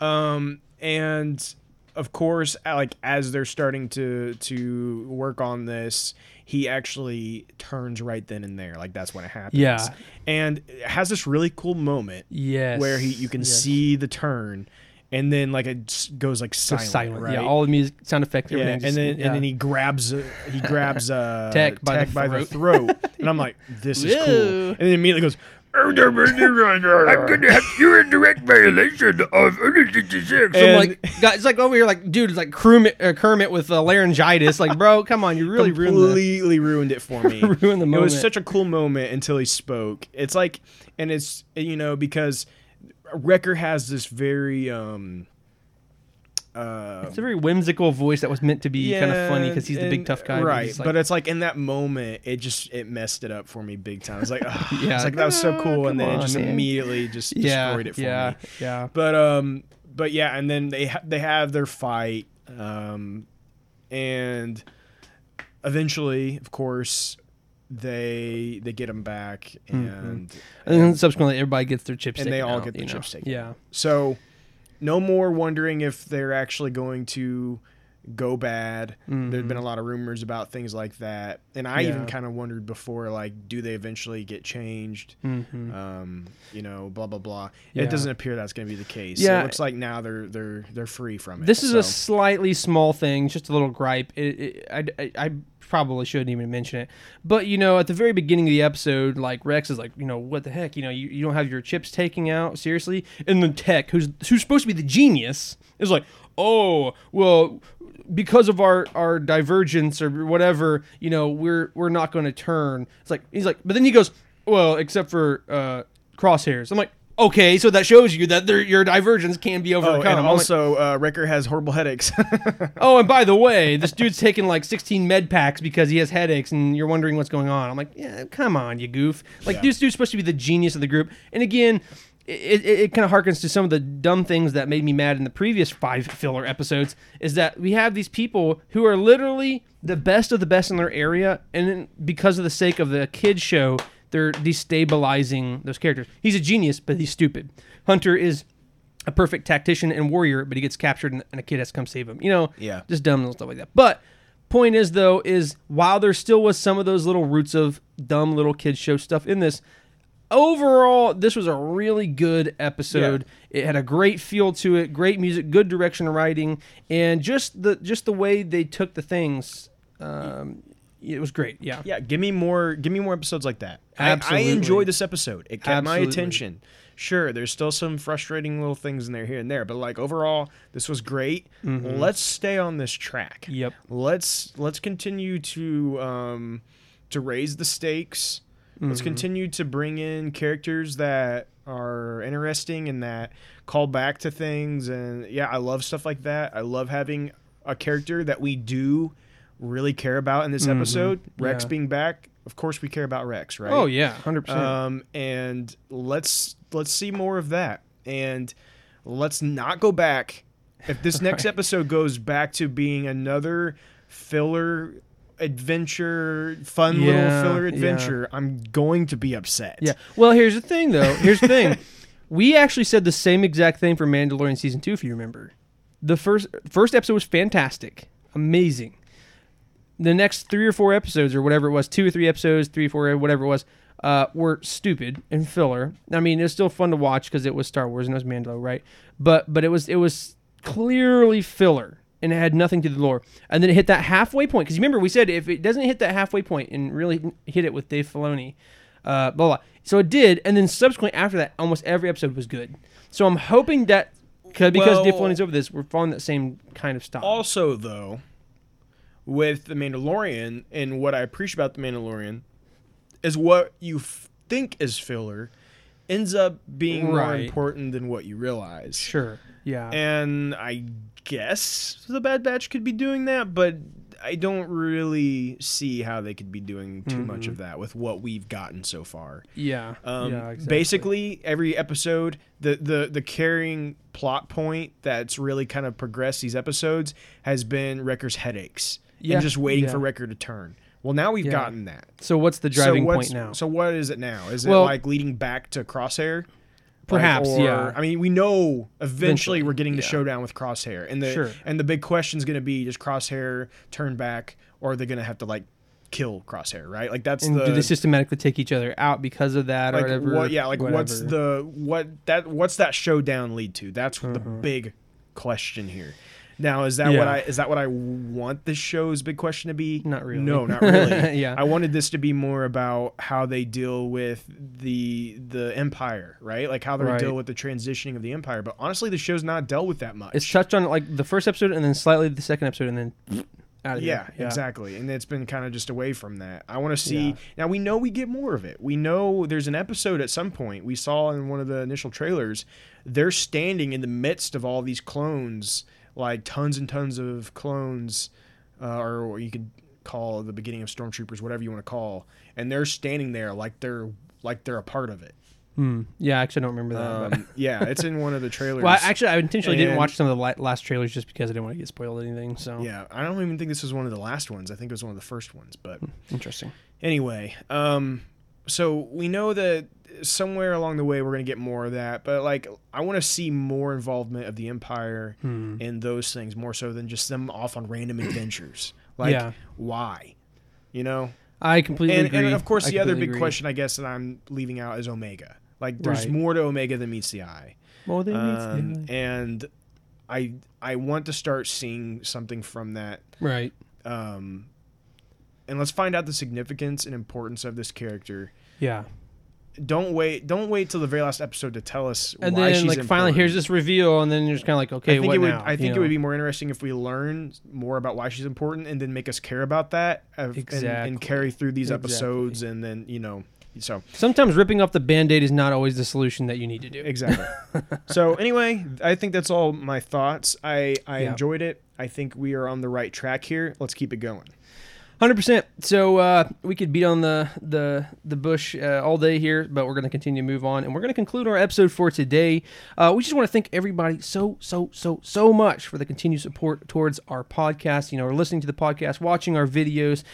Um, and of course, like as they're starting to to work on this, he actually turns right then and there. Like that's when it happens. Yeah. and it has this really cool moment Yes. where he you can yes. see the turn, and then like it goes like Just silent, silent. right? Yeah, all the music, sound effects, yeah, and just- then yeah. and then he grabs uh, he [laughs] grabs uh, Tech by the by the throat. throat, and I'm [laughs] like, this is cool. And then immediately goes, I'm gonna have you're in direct violation of Order 66. So I'm like, [laughs] God, it's like over here, like, dude, it's like Kermit, uh, Kermit with uh, laryngitis. Like, bro, come on, you really ruined the. completely ruined it for [laughs] me. Ruined the moment. It was such a cool moment until he spoke. It's like, and it's you know because Wrecker has this very um uh It's a very whimsical voice that was meant to be kind of funny because he's the big tough guy. right? he's like- but it's like in that moment, it just it messed it up for me big time. It's like, [laughs] ugh, Yeah, it's like that was so ah, cool, and then come it just man. immediately just yeah, destroyed it for yeah, me. yeah. But um, but yeah, and then they ha- they have their fight. Um, and eventually, of course, they they get them back, and And then subsequently, everybody gets their chips. And they all out, get the you know? chips taken Yeah. so no more wondering if they're actually going to go bad. There'd been a lot of rumors about things like that, and I even Mm-hmm. Kind of wondered before, like, do they eventually get changed? Um, you know, blah blah blah. Mm-hmm. Yeah. It doesn't appear that's going to be the case. Yeah. it looks like now they're they're they're free from it. This is a slightly small thing, just a little gripe. It, it, I, I, I probably shouldn't even mention it, but you know, at the very beginning of the episode, like Rex is like, you know, what the heck, you know, you, you don't have your chips taking out seriously, and the tech, who's who's supposed to be the genius, is like, oh, well, because of our our divergence or whatever, you know, we're we're not going to turn. It's like he's like, but then he goes, well, except for uh, crosshairs. I'm like. Okay, so that shows you that your divergence can be Oh, overcome. and I'm like, also, uh, Wrecker has horrible headaches. [laughs] Oh, and by the way, this dude's taking like 16 med packs because he has headaches, and you're wondering what's going on. I'm like, yeah, come on, you goof. Like, Yeah. this dude's supposed to be the genius of the group. And again, it, it, it kind of harkens to some of the dumb things that made me mad in the previous five filler episodes. Is that we have these people who are literally the best of the best in their area, and because of the sake of the kids show, they're destabilizing those characters. He's a genius, but he's stupid. Hunter is a perfect tactician and warrior, but he gets captured and, and a kid has to come save him. You know, Yeah. just dumb little stuff like that. But point is though, is while there still was some of those little roots of dumb little kid show stuff in this, overall this was a really good episode. It had a great feel to it, great music, good direction of writing, and just the just the way they took the things. Um, it was great. Yeah. Yeah, give me more. Give me more episodes like that. I, I Absolutely. enjoyed this episode. It kept my attention. Sure, there's still some frustrating little things in there here and there, but like overall, this was great. Let's stay on this track. Mm-hmm. Yep. Let's let's continue to um, to raise the stakes. Mm-hmm. Let's continue to bring in characters that are interesting and that call back to things. And yeah, I love stuff like that. I love having a character that we do really care about in this episode. Rex Mm-hmm. Yeah. being back, of course, we care about Rex, right? Oh yeah, hundred percent. Um, and let's let's see more of that, and let's not go back. If this [laughs] next episode goes back to being another filler adventure, fun Yeah, little filler yeah. adventure, I'm going to be upset. Yeah. Well, here's the thing, though. Here's the thing. [laughs] we actually said the same exact thing for Mandalorian season two, if you remember. The first first episode was fantastic, amazing. The next three or four episodes, or whatever it was, two or three episodes, three or four, whatever it was, uh, were stupid and filler. I mean, it was still fun to watch because it was Star Wars and it was Mando, right? But but it was it was clearly filler and it had nothing to do with the lore. And then it hit that halfway point because remember we said if it doesn't hit that halfway point and really hit it with Dave Filoni, uh, blah blah. So it did, and then subsequently after that, almost every episode was good. So I'm hoping that because Dave Well- Filoni's over this, we're following that same kind of style. Also, though, with the Mandalorian and what I appreciate about the Mandalorian is what you f- think is filler ends up being more important than what you realize. sure, yeah, And I guess the Bad Batch could be doing that, but I don't really see how they could be doing too much of that with what we've gotten so far. yeah, Um, yeah. Exactly. Basically, every episode, the, the the carrying plot point that's really kind of progressed these episodes has been Wrecker's headaches Yeah, and just waiting yeah. for Wrecker to turn. Well, now we've Yeah. gotten that. So what's the driving so what's, point now? So what is it now? Is Well- it like leading back to Crosshair? Like, Perhaps, or- yeah. I mean, we know eventually, Eventually, we're getting the showdown with Crosshair, and the Sure. and the big question is going to be: Does Crosshair turn back, or are they going to have to like kill Crosshair? Right? Like that's and the do they systematically take each other out because of that or like whatever? what? Yeah, like what's the what that what's that showdown lead to? That's the Mm-hmm. big question here. Now, is that what I is that what I want this show's big question to be? Not really. No, not [laughs] really. Yeah. I wanted this to be more about how they deal with the the empire, right? Like how they Right. deal with the transitioning of the empire. But honestly, the show's not dealt with that much. It's touched on like the first episode and then slightly the second episode and then [sniffs] out of yeah, exactly. And it's been kind of just away from that. I want to see. Yeah. Now we know we get more of it. We know there's an episode at some point we saw in one of the initial trailers. They're standing in the midst of all these clones, like tons and tons of clones, uh, or what you could call the beginning of stormtroopers, whatever you want to call. And they're standing there like they're like they're a part of it. Hmm. Yeah, I actually, I don't remember that. Um, yeah, it's in one of the [laughs] trailers. well, I- actually, I intentionally didn't watch some of the last trailers just because I didn't want to get spoiled anything. So yeah, I don't even think this was one of the last ones. I think it was one of the first ones. But interesting. anyway, um, so we know that somewhere along the way we're gonna get more of that. But like, I want to see more involvement of the Empire Hmm. in those things more so than just them off on random [clears throat] adventures. Like, Yeah. why? You know. I completely and, agree. and of course, I the other big agree. question, I guess, that I'm leaving out is Omega. Like, there's Right. more to Omega than meets the eye, Well, they um, need to- and I I want to start seeing something from that. right. Um, and let's find out the significance and importance of this character. Yeah. Don't wait. Don't wait till the very last episode to tell us And why then, she's like, finally, important. here's this reveal, and then you're just kind of like, okay, I think it would. now? I You think it know? would be more interesting if we learn more about why she's important, and then make us care about that, uh, and- and, carry through these Exactly. episodes, and then you know, so Sometimes ripping off the band-aid is not always the solution that you need to do. exactly. [laughs] so anyway, I think that's all my thoughts. I I Yeah. enjoyed it. I think we are on the right track here. Let's keep it going. Hundred percent. So uh, we could beat on the the the bush uh, all day here, but we're going to continue to move on, and we're going to conclude our episode for today. Uh, we just want to thank everybody so so so so much for the continued support towards our podcast. You know, listening to the podcast, watching our videos.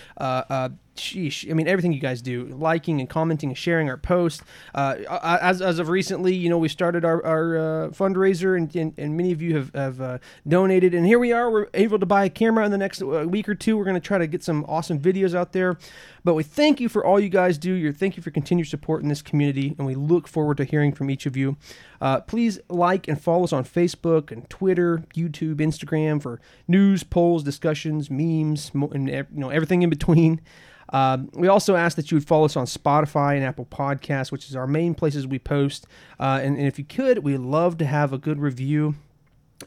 Sheesh, I mean everything you guys do, liking and commenting and sharing our posts. Uh, as, as of recently, you know, we started our, our uh, fundraiser, and, and, and many of you have, have uh, donated. And here we are. We're able to buy a camera in the next uh, week or two. We're going to try to get some awesome videos out there. But we thank you for all you guys do. Your thank you for continued support in this community, and we look forward to hearing from each of you. Uh, please like and follow us on Facebook and Twitter, YouTube, Instagram for news, polls, discussions, memes, and you know everything in between. Um, we also ask that you would follow us on Spotify and Apple Podcasts, which is our main places we post. Uh, and, and if you could, we'd love to have a good review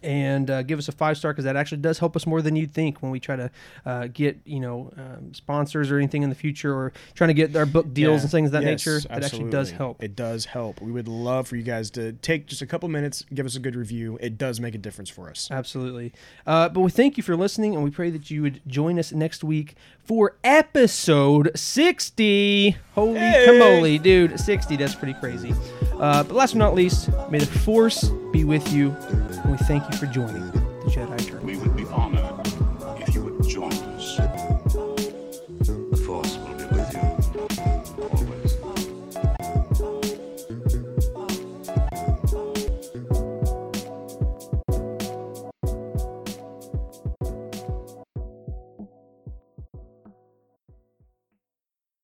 and uh, give us a five star because that actually does help us more than you'd think when we try to uh, get you know um, sponsors or anything in the future or trying to get our book deals Yeah. and things of that Yes, nature. It actually does help. It does help. We would love for you guys to take just a couple minutes, give us a good review. It does make a difference for us. Absolutely. Uh, but we thank you for listening, and we pray that you would join us next week for episode 60. Holy camoly, dude. 60, that's pretty crazy. Uh, but last but not least, may the Force be with you, and we thank you for joining the Jedi Turn.